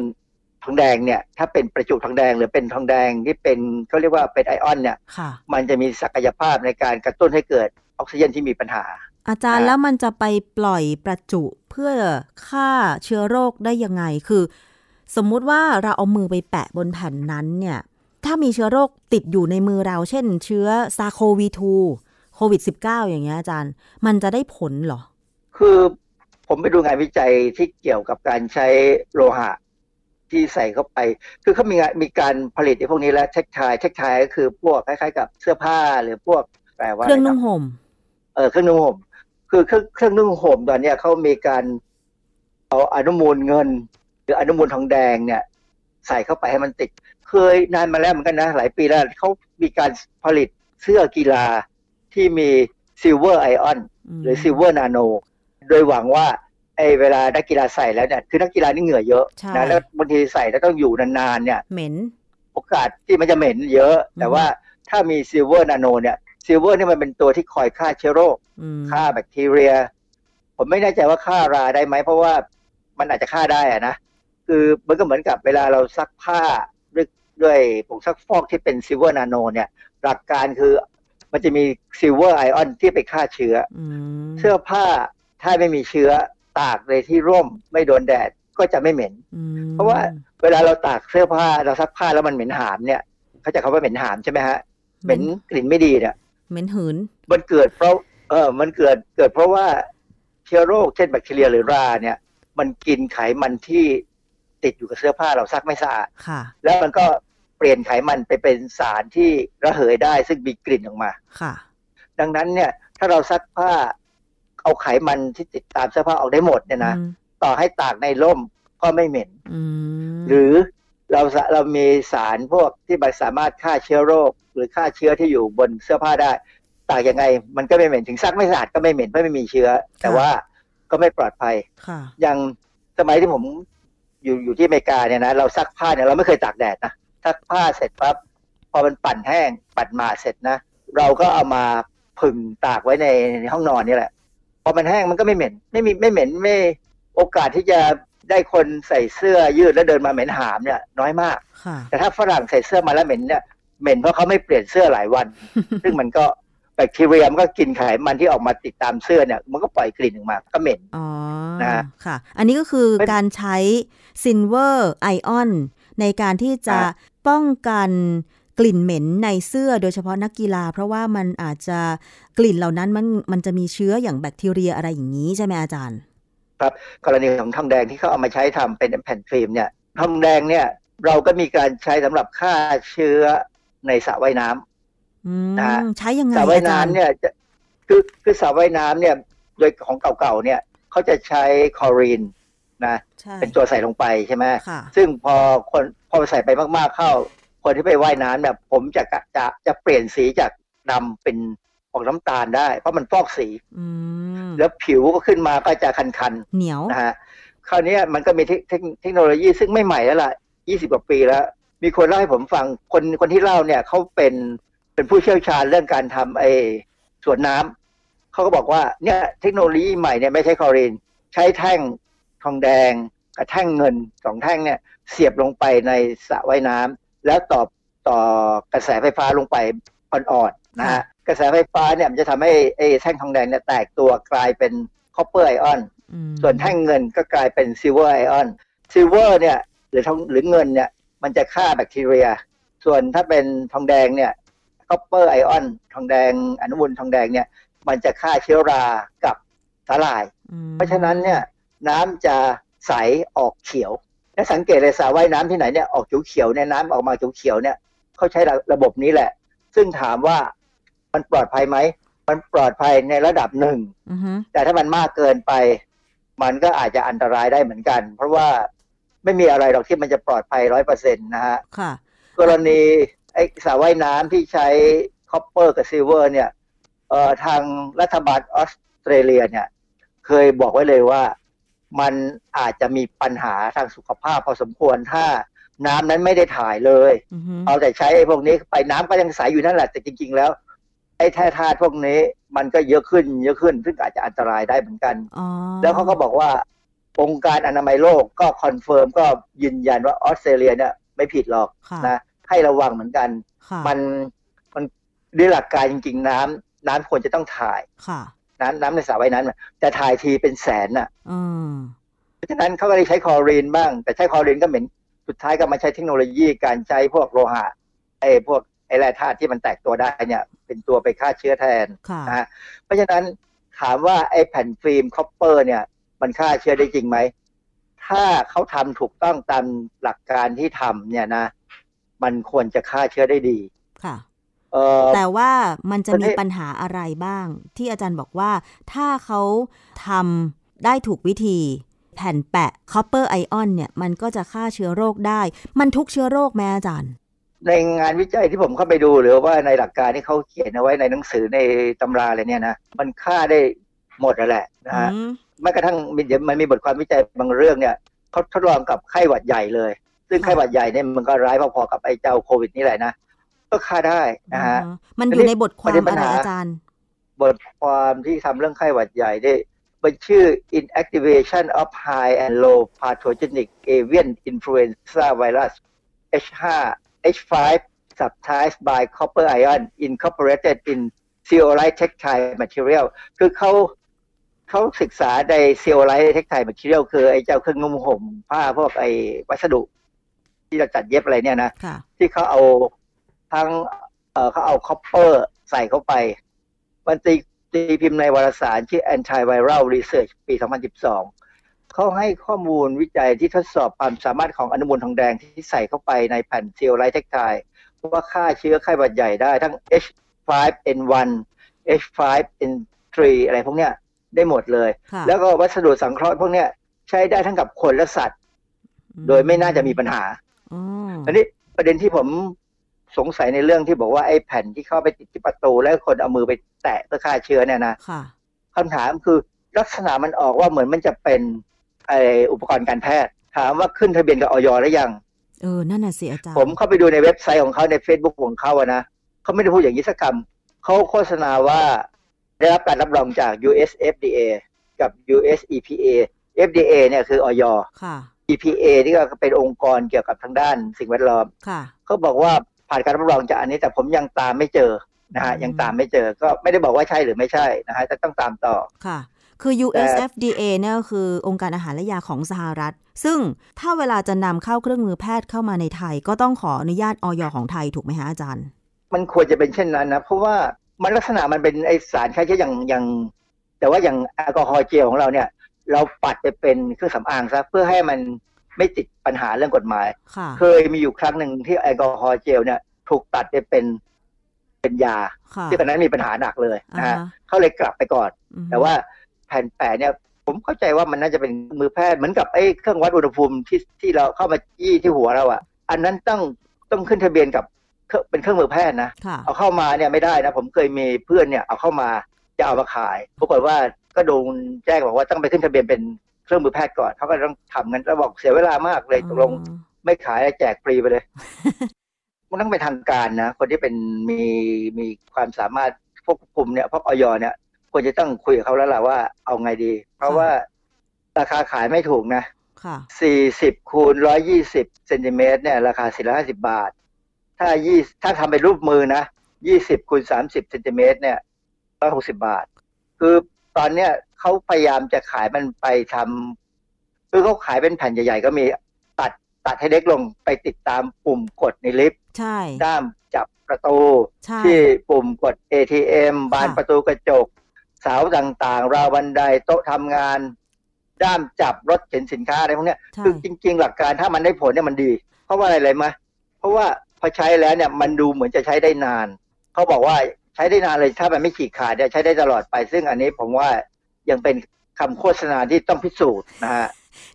ทองแดงเนี่ยถ้าเป็นประจุทองแดงหรือเป็นทองแดงที่เป็นเขาเรียกว่าเป็นไอออนเนี่ยค่ะมันจะมีศักยภาพในการกระตุ้นให้เกิดออกซิเจนที่มีปัญหา อาจารย์อ่าแล้วมันจะไปปล่อยประจุเพื่อฆ่าเชื้อโรคได้ยังไงคือ สมมุติว่าเราเอามือไปแปะบนแผ่นนั้นเนี่ยถ้ามีเชื้อโรคติดอยู่ในมือเรา เช่น เชื้อซาโควี2โควิด -19 อย่างเงี้ยอาจารย์ มันจะได้ผลเหรอ คือผมไปดูงานวิจัยที่เกี่ยวกับการใช้โลหะ ที่ใส่เข้าไป คือเขามีงานมีการผลิตไอ้พวกนี้แล้ว textile textile ก็คือพวกคล้ายๆ กับเสื้อผ้าหรือพวกแปลว่าเครื่องอะไรนุ่งห่มเออเครื่องนุ่งห่มคือเครื่องเครื่องนุ่งห่มตอนเนี้ยเขามีการเอาอนุมูลเงิน หรืออนุมูลทองแดงเนี่ย ใส่เข้าไปให้มันติด เคยนานมาแล้วเหมือนกันนะ หลายปีแล้วเขามีการผลิตเสื้อกีฬาที่มี silver ionหรือ silver nano โดยหวังว่า ไอ้เวลานักกีฬาใส่แล้วเนี่ยคือนักกีฬานี่เหงื่อเยอะใช่นะแล้วบางทีใส่แล้วต้องอยู่นานๆเนี่ยเหม็นโอกาสที่มันจะเหม็นเยอะ แต่อืมว่าถ้ามี silver nano เนี่ย silver นี่มันเป็นตัวที่คอยฆ่าเชื้อโรคอืมฆ่าแบคทีเรียผมไม่แน่ใจว่าฆ่าราได้ไหม เพราะว่ามันอาจจะฆ่าได้อะนะคือมันก็เหมือนกับเวลาเราซักผ้าด้วยด้วยผงซักฟอกที่เป็น silver nano เนี่ย หลักการคือมันจะมี silver ion ที่ไปฆ่าเชื้ออืมเสื้อผ้าถ้าไม่มีเชื้อ ตากในที่ร่มไม่โดนแดดก็จะไม่เหม็นอืมเพราะว่าเวลาเราตากเสื้อผ้าเราซักผ้าแล้วมันเหม็นหามเนี่ยเขาใช้คำว่าเหม็นหามใช่ไหมฮะเหม็นกลิ่นไม่ดีเนี่ยเหม็นหืน มันเกิดเพราะเออมันเกิดเกิดเพราะว่าเชื้อโรคเช่นแบคทีเรียหรือราเนี่ย มันกินไขมันที่ติดอยู่กับเสื้อผ้าเราซักไม่สะอาดค่ะแล้วมันก็เปลี่ยนไขมันไปเป็นสารที่ระเหยได้ซึ่งมีกลิ่นออกมาค่ะ ดังนั้นเนี่ย ถ้าเราซักผ้า เอาไขมันที่ติดตามเสื้อผ้าออกได้หมดเนี่ยนะอืมต่อให้ตากในร่มก็ไม่เหม็นอืมหรือเราสะเรามีสารพวกที่มันสามารถฆ่าเชื้อโรค หรือฆ่าเชื้อที่อยู่บนเสื้อผ้าได้ตากยังไง มันก็ไม่เหม็นถึงซักไม่สะอาดก็ไม่เหม็นเพราะไม่มีเชื้อ แต่ว่าก็ไม่ปลอดภัยค่ะอย่างสมัยที่ผมอยู่อยู่ที่อเมริกาเนี่ยนะเราซักผ้าเนี่ยเราไม่เคยตากแดดนะซักผ้าเสร็จปั๊บพอมันปั่นแห้งปั่นมาเสร็จนะ เราก็เอามาผึ่งตากไว้ในในห้องนอนนี่แหละพอ มันแห้งมันก็ไม่เหม็น ไม่มีไม่เหม็นไม่โอกาสที่จะได้คนใส่เสื้อยืดแล้วเดินมาเหม็นหามเนี่ย น้อยมากค่ะแต่ถ้าฝรั่งใส่เสื้อมาแล้วเหม็นเนี่ยเหม็นเพราะเขาไม่เปลี่ยนเสื้อหลายวัน ซึ่งมันก็แบคทีเรียมันก็กินไขมันที่ออกมาติดตามเสื้อเนี่ย มันก็ปล่อยกลิ่นออกมาก็เหม็นอ๋อนะฮะค่ะ อันนี้ก็คือเป็นการใช้ silver ion ในการที่จะอะป้องกัน กลิ่นเหม็นในเสื้อโดยเฉพาะนักกีฬา เพราะว่ามันอาจจะกลิ่นเหล่านั้นมันมันจะมีเชื้ออย่างแบคทีเรียอะไรอย่างนี้ใช่ไหมอาจารย์ ครับกรณีของทองแดงที่เขาเอามาใช้ทำเป็นแผ่นฟิล์มเนี่ยทองแดงเนี่ยเราก็มีการใช้สำหรับฆ่าเชื้อในสระว่ายน้ำอืมนะฮะใช้ยังไงสระว่ายอาจารย์น้ำเนี่ยจะคือคือสระว่ายน้ำเนี่ยโดยของเก่าๆเนี่ยเขาจะใช้คลอรีนนะใช่เป็นตัวใส่ลงไปใช่ไหมค่ะซึ่งพอคนพอใส่ไปมากๆเข้า คนที่ไปว่ายน้ำเนี่ยผมจะกะจะจะเปลี่ยนสีจากดำเป็นออกน้ำตาลได้ เพราะมันฟอกสีอืมแล้วผิวก็ขึ้นมาก็จะคันเหนียวๆนะฮะคราวเนี้ยมันก็มีเทคเทคเทคโนโลยีซึ่งไม่ใหม่แล้วล่ะ20กว่าปีแล้ว มีคนเล่าให้ผมฟังคนคนที่เล่าเนี่ยเขาเป็นเป็นผู้เชี่ยวชาญเรื่องการทำไอ้สวนน้ำเขาก็บอกว่าเนี่ยเทคโนโลยีใหม่เนี่ยไม่ใช่คลอรีน ใช้แท่งทองแดงกับแท่งเงินสองแท่งเนี่ยเสียบลงไปในสระว่ายน้ำ แล้วต่อต่อกระแสไฟฟ้าลงไปอ่อนๆนะฮะกระแสไฟฟ้าเนี่ยมันจะทำให้ไอ้แท่งทองแดงเนี่ยแตกตัวกลายเป็น copper ion อืมส่วนแท่งเงินก็กลายเป็น silver ion silver เนี่ยหรือทองหรือเงินเนี่ยมันจะฆ่าแบคทีเรีย ส่วนถ้าเป็นทองแดงเนี่ย copper ion ทองแดงอนุมูลทองแดงเนี่ยมันจะฆ่าเชื้อรากับสาหร่ายอืมเพราะฉะนั้นเนี่ยน้ำจะใสออกเขียว ถ้าสังเกตเลยสระว่ายน้ำที่ไหนเนี่ยออกเขียวๆเนี่ยน้ำออกมาเขียวๆเนี่ยเขาใช้ระระบบนี้แหละ ซึ่งถามว่ามันปลอดภัยไหมมันปลอดภัยในระดับหนึ่งอือฮึแต่ถ้ามันมากเกินไป มันก็อาจจะอันตรายได้เหมือนกัน เพราะว่าไม่มีอะไรหรอกที่มันจะปลอดภัยร้อยเปอร์เซ็นต์นะฮะค่ะกรณีไอ้สระว่ายน้ำที่ใช้ copper กับ silver เนี่ยเอ่อทางรัฐบาลออสเตรเลียเนี่ย เคยบอกไว้เลยว่า มันอาจจะมีปัญหาทางสุขภาพพอสมควรถ้าน้ำนั้นไม่ได้ถ่ายเลยอือฮึเอาแต่ใช้ไอ้พวกนี้ไปน้ำก็ยังใสอยู่นั่นแหละ แต่จริง ๆ แล้ว ไอ้แร่ธาตุพวกนี้ มันก็เยอะขึ้น เยอะขึ้น ซึ่งอาจจะอันตรายได้เหมือนกันอ๋อแล้วเขาก็บอกว่า องค์การอนามัยโลกก็ confirm ก็ยืนยันว่าออสเตรเลียเนี่ยไม่ผิดหรอกค่ะนะให้ระวังเหมือนกันค่ะมันมันด้วยหลักการจริง ๆ น้ำน้ำควรจะต้องถ่ายค่ะ น้ำน้ำในสระว่ายน้ำน่ะแต่ถ่ายทีเป็นแสนน่ะอืมเพราะฉะนั้นเขาก็เลยใช้คลอรีนบ้าง แต่ใช้คลอรีนก็เหม็นสุดท้ายก็มาใช้เทคโนโลยีการใช้พวกโลหะไอ้พวกไอ้แร่ธาตุที่มันแตกตัวได้เนี่ยเป็นตัวไปฆ่าเชื้อแทนค่ะนะฮะเพราะฉะนั้นถามว่าไอ้แผ่นฟิล์ม copper เนี่ย มันฆ่าเชื้อได้จริงไหม ถ้าเขาทำถูกต้องตามหลักการที่ทำเนี่ยนะ มันควรจะฆ่าเชื้อได้ดีค่ะเออ แต่ว่ามันจะมีประเด็นปัญหาอะไรบ้าง ที่อาจารย์บอกว่าถ้าเขาทำได้ถูกวิธีแผ่นแปะ copper ion เนี่ย มันก็จะฆ่าเชื้อโรคได้ มันทุกเชื้อโรคไหมอาจารย์ ในงานวิจัยที่ผมเข้าไปดูหรือว่าในหลักการที่เขาเขียนเอาไว้ในหนังสือในตำราอะไรเนี่ยนะมันฆ่าได้หมดนั่นแหละนะฮะอืมแม้กระทั่งมีเดี๋ยวมันมีบทความวิจัยบางเรื่องเนี่ยเขาทดลองกับไข้หวัดใหญ่เลย ซึ่งค่ะไข้หวัดใหญ่เนี่ยมันก็ร้ายพอๆกับไอ้เจ้าโควิดนี่แหละนะ ก็ฆ่าได้นะฮะอ๋อมันอยู่ในบทความประเด็นปัอะญไรหาอาจารย์ บทความที่ทำเรื่องไข้หวัดใหญ่ได้มันชื่อ inactivation of high and low pathogenic avian influenza virus H5 H5 subtypes by copper ion incorporated in zeolite textile material คือเขาเขาศึกษาใน zeolite textile material คือไอ้เจ้าเครื่องนุ่งห่มผ้าพวกไอ้วัสดุ ที่เราจัดเย็บอะไรเนี่ยนะค่ะที่เขาเอา ทั้งเอ่อเขาเอา copper ใส่เข้าไป มันตีตีพิมพ์ในวารสารชื่อ Antiviral Research ปี 2012 เขาให้ข้อมูลวิจัยที่ทดสอบความสามารถของอนุมูลทองแดงที่ใส่เข้าไปในแผ่น zeolite textileว่าฆ่าเชื้อไข้หวัดใหญ่ได้ทั้ง H5N1 H5N3 อะไรพวกเนี้ยได้หมดเลยค่ะแล้วก็วัสดุสังเคราะห์พวกเนี้ยใช้ได้ทั้งกับคนและสัตว์ โดยไม่น่าจะมีปัญหาอ๋ออันนี้ประเด็นที่ผม สงสัยในเรื่องที่บอกว่าไอ้แผ่นที่เข้าไปติดที่ประตูแล้วคนเอามือไปแตะเพื่อฆ่าเชื้อเนี่ยนะค่ะคำถามคือลักษณะมันออกว่าเหมือนมันจะเป็นไออุปกรณ์การแพทย์ ถามว่าขึ้นทะเบียนกับออยหรือยังเออนั่นน่ะสิอาจารย์ผมเข้าไปดูในเว็บไซต์ของเขาใน Facebook ของเขาอะนะเขาไม่ได้พูดอย่างนี้สักคำเขาโฆษณาว่าได้รับการรับรองจาก US FDA กับ US EPA FDA เนี่ยคือออยค่ะ EPA นี่ก็เป็นองค์กรเกี่ยวกับทางด้านสิ่งแวดล้อมค่ะเขาบอกว่า ผ่านการรับรองจากอันนี้แต่ผมยังตามไม่เจอนะฮะอืมยังตามไม่เจอก็ไม่ได้บอกว่าใช่หรือไม่ใช่นะฮะแต่ต้องตามต่อค่ะคือ USFDA เนี่ยก็คือองค์การอาหารและยาของสหรัฐ ซึ่งถ้าเวลาจะนำเข้าเครื่องมือแพทย์เข้ามาในไทย ก็ต้องขออนุญาตออยของไทยถูกไหมฮะอาจารย์ มันควรจะเป็นเช่นนั้นนะ เพราะว่ามันลักษณะมันเป็นไอสารฆ่าเชื้ออย่างอย่าง แต่ว่าอย่างแอลกอฮอล์เจลของเราเนี่ย เราปัดไปเป็นเครื่องสำอางซะเพื่อให้มัน ไม่ติดปัญหาเรื่องกฎหมายค่ะเคยมีอยู่ครั้งหนึ่งที่แอลกอฮอล์เจลเนี่ย ถูกตัดไปเป็นเป็นยาค่ะที่ตอนนั้นมีปัญหาหนักเลยนะฮะอ่าฮะเขาเลยกลับไปก่อนอือฮึแต่ว่าแผ่นแปะเนี่ย ผมเข้าใจว่ามันน่าจะเป็นมือแพทย์เหมือนกับไอ้เครื่องวัดอุณหภูมิที่ที่เราเข้ามาจี้ที่หัวเราอะ่ะ อันนั้นต้องต้องขึ้นทะเบียนกับเครื่องเป็นเครื่องมือแพทย์นะค่ะเอาเข้ามาเนี่ยไม่ได้นะ ผมเคยมีเพื่อนเนี่ยเอาเข้ามาจะเอามาขายปรากฏว่าก็โดนแจ้งบอกว่าต้องไปขึ้นทะเบียนเป็น เครื่องมือแพทย์ก่อนเขาก็ต้องทำกันแล้วบอกเสียเวลามากเลยตกลงไม่ขายแจกฟรีไปเลย มันต้องเป็นทางการนะ คนที่เป็นมีมีความสามารถควบคุมเนี่ยพวกออยเนี่ยควรจะต้องคุยกับเขาแล้วล่ะว่าเอาไงดี เพราะค่ะว่าราคาขายไม่ถูกนะค่ะสี่สิบคูณร้อยี่สิบเซนติเมตรเนี่ย ราคาสี่ร้อยห้าสิบาท ถ้ายี่ถ้าทำเป็นรูปมือนะยี่สิบคูณสามสิบเซนติเมตรเนี่ยร้อยหกสิบาท คือ ตอนเนี้ยเขาพยายามจะขายมันไปทำคือเขาขายเป็นแผ่นใหญ่ ๆ ก็มีตัดตัดให้เล็กลงไปติดตามปุ่มกดในลิฟต์ใช่ด้ามจับประตูใช่ที่ปุ่มกด ATM บานค่ะประตูกระจก เสาต่างๆ ราวบันไดโต๊ะทำงาน ด้ามจับรถเข็นสินค้าอะไรพวกเนี้ยใช่คือจริง ๆ หลักการถ้ามันได้ผลเนี่ยมันดี เพราะว่าอะไรเลยมะเพราะว่าพอใช้แล้วเนี่ยมันดูเหมือนจะใช้ได้นาน เขาบอกว่าใช้ได้นานเลยถ้ามันไม่ฉีกขาดเนี่ยใช้ได้ตลอดไป ซึ่งอันนี้ผมว่ายังเป็นคำโฆษณาที่ต้องพิสูจน์นะฮะ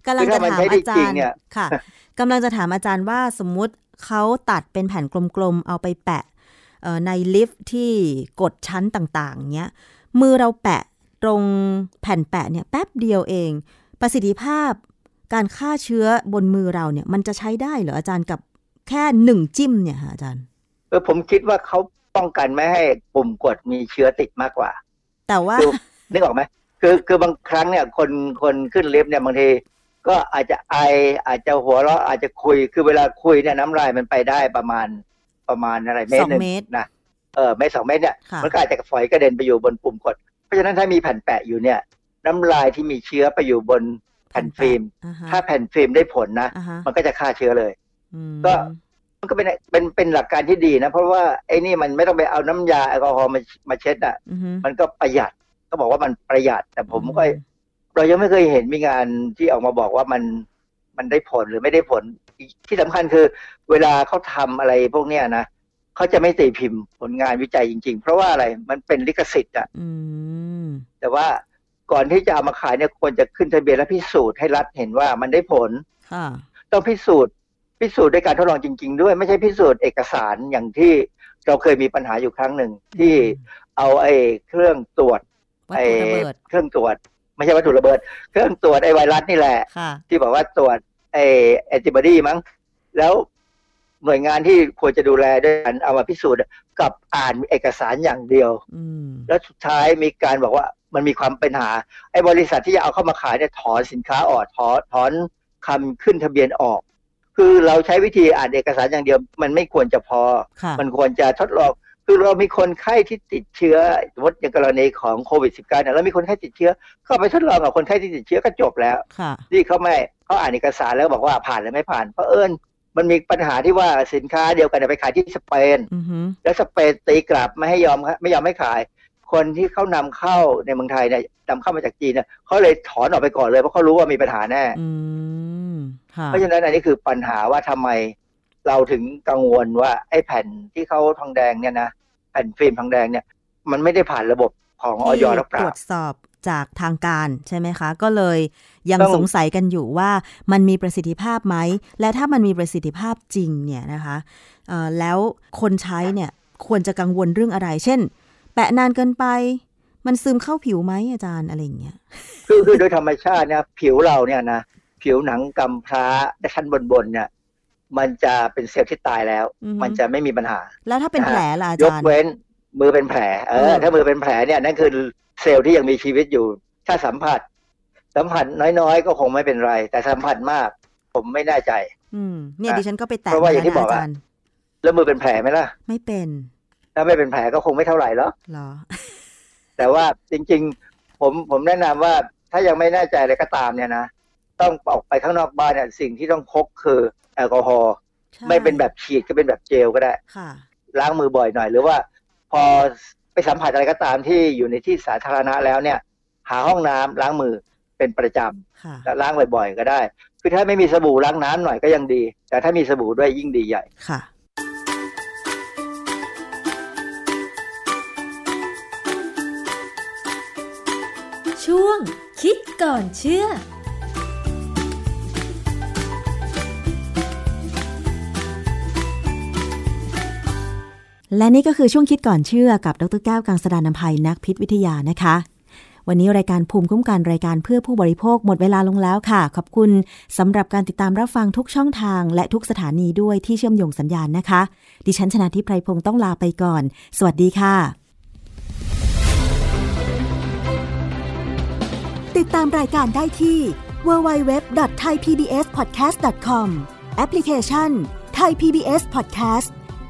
กำลังจะถามคือถ้ามันใช้ได้อาจาจริรงย์เนี่ยค่ะกำลังจะถามอาจารย์ว่าสมมุติเขาตัดเป็นแผ่นกลมๆเอาไปแปะเอ่อในลิฟต์ที่กดชั้นต่างๆเนี้ยมือเราแปะตรงแผ่นแปะเนี่ยแป๊บเดียวเอง ประสิทธิภาพการฆ่าเชื้อบนมือเราเนี่ย มันจะใช้ได้เหรออาจารย์กับแค่หนึ่งจิ้มเนี่ยค่ะอาจารย์เออผมคิดว่าเขา ป้องกันไม่ให้ปุ่มกดมีเชื้อติดมากกว่า แต่ว่าคือนึกออกไหมคือคือบางครั้งเนี่ยคนคนขึ้นลิฟต์เนี่ยบางทีก็อาจจะไออาจจะหัวเราะอาจจะคุยคือเวลาคุยเนี่ยน้ำลายมันไปได้ประมาณประมาณอะไรเมตรหนึ่งสองเมตรนะเออเมตรสองเมตรเนี่ยค่ะมันก็อาจจะฝอยกระเด็นไปอยู่บนปุ่มกด เพราะฉะนั้นถ้ามีแผ่นแปะอยู่เนี่ยน้ำลายที่มีเชื้อไปอยู่บนแผ่นฟิล์มอ่าฮะถ้าแผ่นฟิล์มได้ผลนะอ่าฮะมันก็จะฆ่าเชื้อเลยอืมก็ มันก็เป็นเป็นเป็นหลักการที่ดีนะ เพราะว่าไอ้นี่มันไม่ต้องไปเอาน้ำยาแอลกอฮอล์มามาเช็ดอะอือฮึมันก็ประหยัดก็บอกว่ามันประหยัด แต่ผมก็อืเรายังไม่เคยเห็นมีงานที่ออกมาบอกว่ามันมันได้ผลหรือไม่ได้ผลอีกที่สำคัญคือ เวลาเขาทำอะไรพวกเนี้ยนะเขาจะไม่ตีพิมพ์ผลงานวิจัยจริง ๆ เพราะว่าอะไรมันเป็นลิขสิทธิ์อะอืมแต่ว่าก่อนที่จะเอามาขายเนี่ยควรจะขึ้นทะเบียนและพิสูจน์ให้รัฐเห็นว่ามันได้ผลค่ะต้องพิสูจน์ พิสูจน์ด้วยการทดลองจริง ๆ ด้วย ไม่ใช่พิสูจน์เอกสารอย่างที่เราเคยมีปัญหาอยู่ครั้งหนึ่งที่เอาไอ้เครื่องตรวจวัตไอ้ถุระเบิดเครื่องตรวจ ไม่ใช่วัตถุระเบิด เครื่องตรวจไอ้ไวรัสนี่แหละค่ะที่บอกว่าตรวจไอ้แอนติบอดีมั้ง แล้วหน่วยงานที่ควรจะดูแลด้วยกันเอามาพิสูจน์กับอ่านเอกสารอย่างเดียวอืมแล้วสุดท้ายมีการบอกว่ามันมีความเป็นหา ไอ้บริษัทที่จะเอาเข้ามาขายเนี่ยถอนสินค้าออกถอนถอนคำขึ้นทะเบียนออก คือเราใช้วิธีอ่านเอกสารอย่างเดียว มันไม่ควรจะพอค่ะมันควรจะทดลองคือเรามีคนไข้ที่ติดเชื้อสมมติอย่างกรณีของโควิด -19 เนี่ยเรามีคนไข้ติดเชื้อ ก็ไปทดลองกับคนไข้ที่ติดเชื้อก็จบแล้วค่ะที่เขาไม่เขาอ่านเอกสารแล้วบอกว่าผ่านหรือไม่ผ่านเพราะเอิญมันมีปัญหาที่ว่าสินค้าเดียวกันเนี่ยไปขายที่สเปนอือฮึแล้วสเปนตีกลับไม่ให้ยอมไม่ยอมให้ขาย คนที่เขานำเข้าในเมืองไทยเนี่ยนำเข้ามาจากจีนเนี่ยเขาเลยถอนออกไปก่อนเลยเพราะเขารู้ว่ามีปัญหาแน่อืมค่ะ เพราะฉะนั้นอันนี้คือปัญหาว่าทำไมเราถึงกังวลว่าไอ้แผ่นที่เขาทองแดงเนี่ยนะแผ่นฟิล์มทองแดงเนี่ย มันไม่ได้ผ่านระบบของออยหรือเปตรล่าวจสอบจากทางการใช่ไหมคะ ก็เลยยังต้องสงสัยกันอยู่ว่ามันมีประสิทธิภาพไหม และถ้ามันมีประสิทธิภาพจริงเนี่ยนะคะเอ่อแล้วคนใช้เนี่ยควรจะกังวลเรื่องอะไร เช่น แปะนานเกินไป มันซึมเข้าผิวไหมอาจารย์อะไรอย่างเงี้ยคือคือโดยธรรมชาติเนี่ยผิวเราเนี่ยนะ ผิวหนังกำพร้าชั้นบนๆเนี่ยมันจะเป็นเซลล์ที่ตายแล้วอือฮึมันจะไม่มีปัญหา แล้วถ้าเป็นแผลล่ะอายกจารย์เว้นมือเป็นแผลเอเอออ ถ้ามือเป็นแผลเนี่ยนั่นคือเซลล์ที่ยังมีชีวิตอยู่ ถ้าสัมผัส สัมผัสน้อยๆ ก็คงไม่เป็นไร แต่สัมผัสมาก ผมไม่แน่ใจ อืมเนี่ยอะดิฉันก็ไปแตะเพราะว่าอย่างที่มบอกนะอะอาจารย์แล้วมือเป็นแผลไหมล่ะ ไม่เป็น ถ้าไม่เป็นแผลก็คงไม่เท่าไหร่หรอกเหรอ แต่ว่าจริง ๆ ผมผมแนะนำว่าถ้ายังไม่แน่ใจอะไรก็ตามเนี่ยนะ ต้องออกไปข้างนอกบ้านเนี่ยสิ่งที่ต้องพกคือแอลกอฮอล์ใช่ไม่เป็นแบบฉีดก็เป็นแบบเจลก็ได้ค่ะล้างมือบ่อยหน่อย หรือว่าพอไปสัมผัสอะไรก็ตามที่อยู่ในที่สาธารณะแล้วเนี่ย หาห้องน้ำล้างมือเป็นประจค่ะำและล้างบ่อยๆก็ได้คือถ้าไม่มีสบู่ล้างน้ำหน่อยก็ยังดี แต่ถ้ามีสบู่ด้วยยิ่งดีใหญ่ค่ะ ช่วงคิดก่อนเชื่อ และนี่ก็คือช่วงคิดก่อนเชื่อกับดรแก้วกังสดานนภัยนักพิษวิทยานะคะ วันนี้รายการภูมิคุ้มกันรายการเพื่อผู้บริโภคหมดเวลาลงแล้วค่ะ ขอบคุณสำหรับการติดตามรับฟังทุกช่องทาง และทุกสถานีด้วยที่เชื่อมโยงสัญญาณนะคะ ดิฉันชนะทิพไพรพงศ์ต้องลาไปก่อน สวัสดีค่ะ ติดตามรายการได้ที่ www.thaipbspodcast.com แอปพลิเคชัน Thai PBS Podcast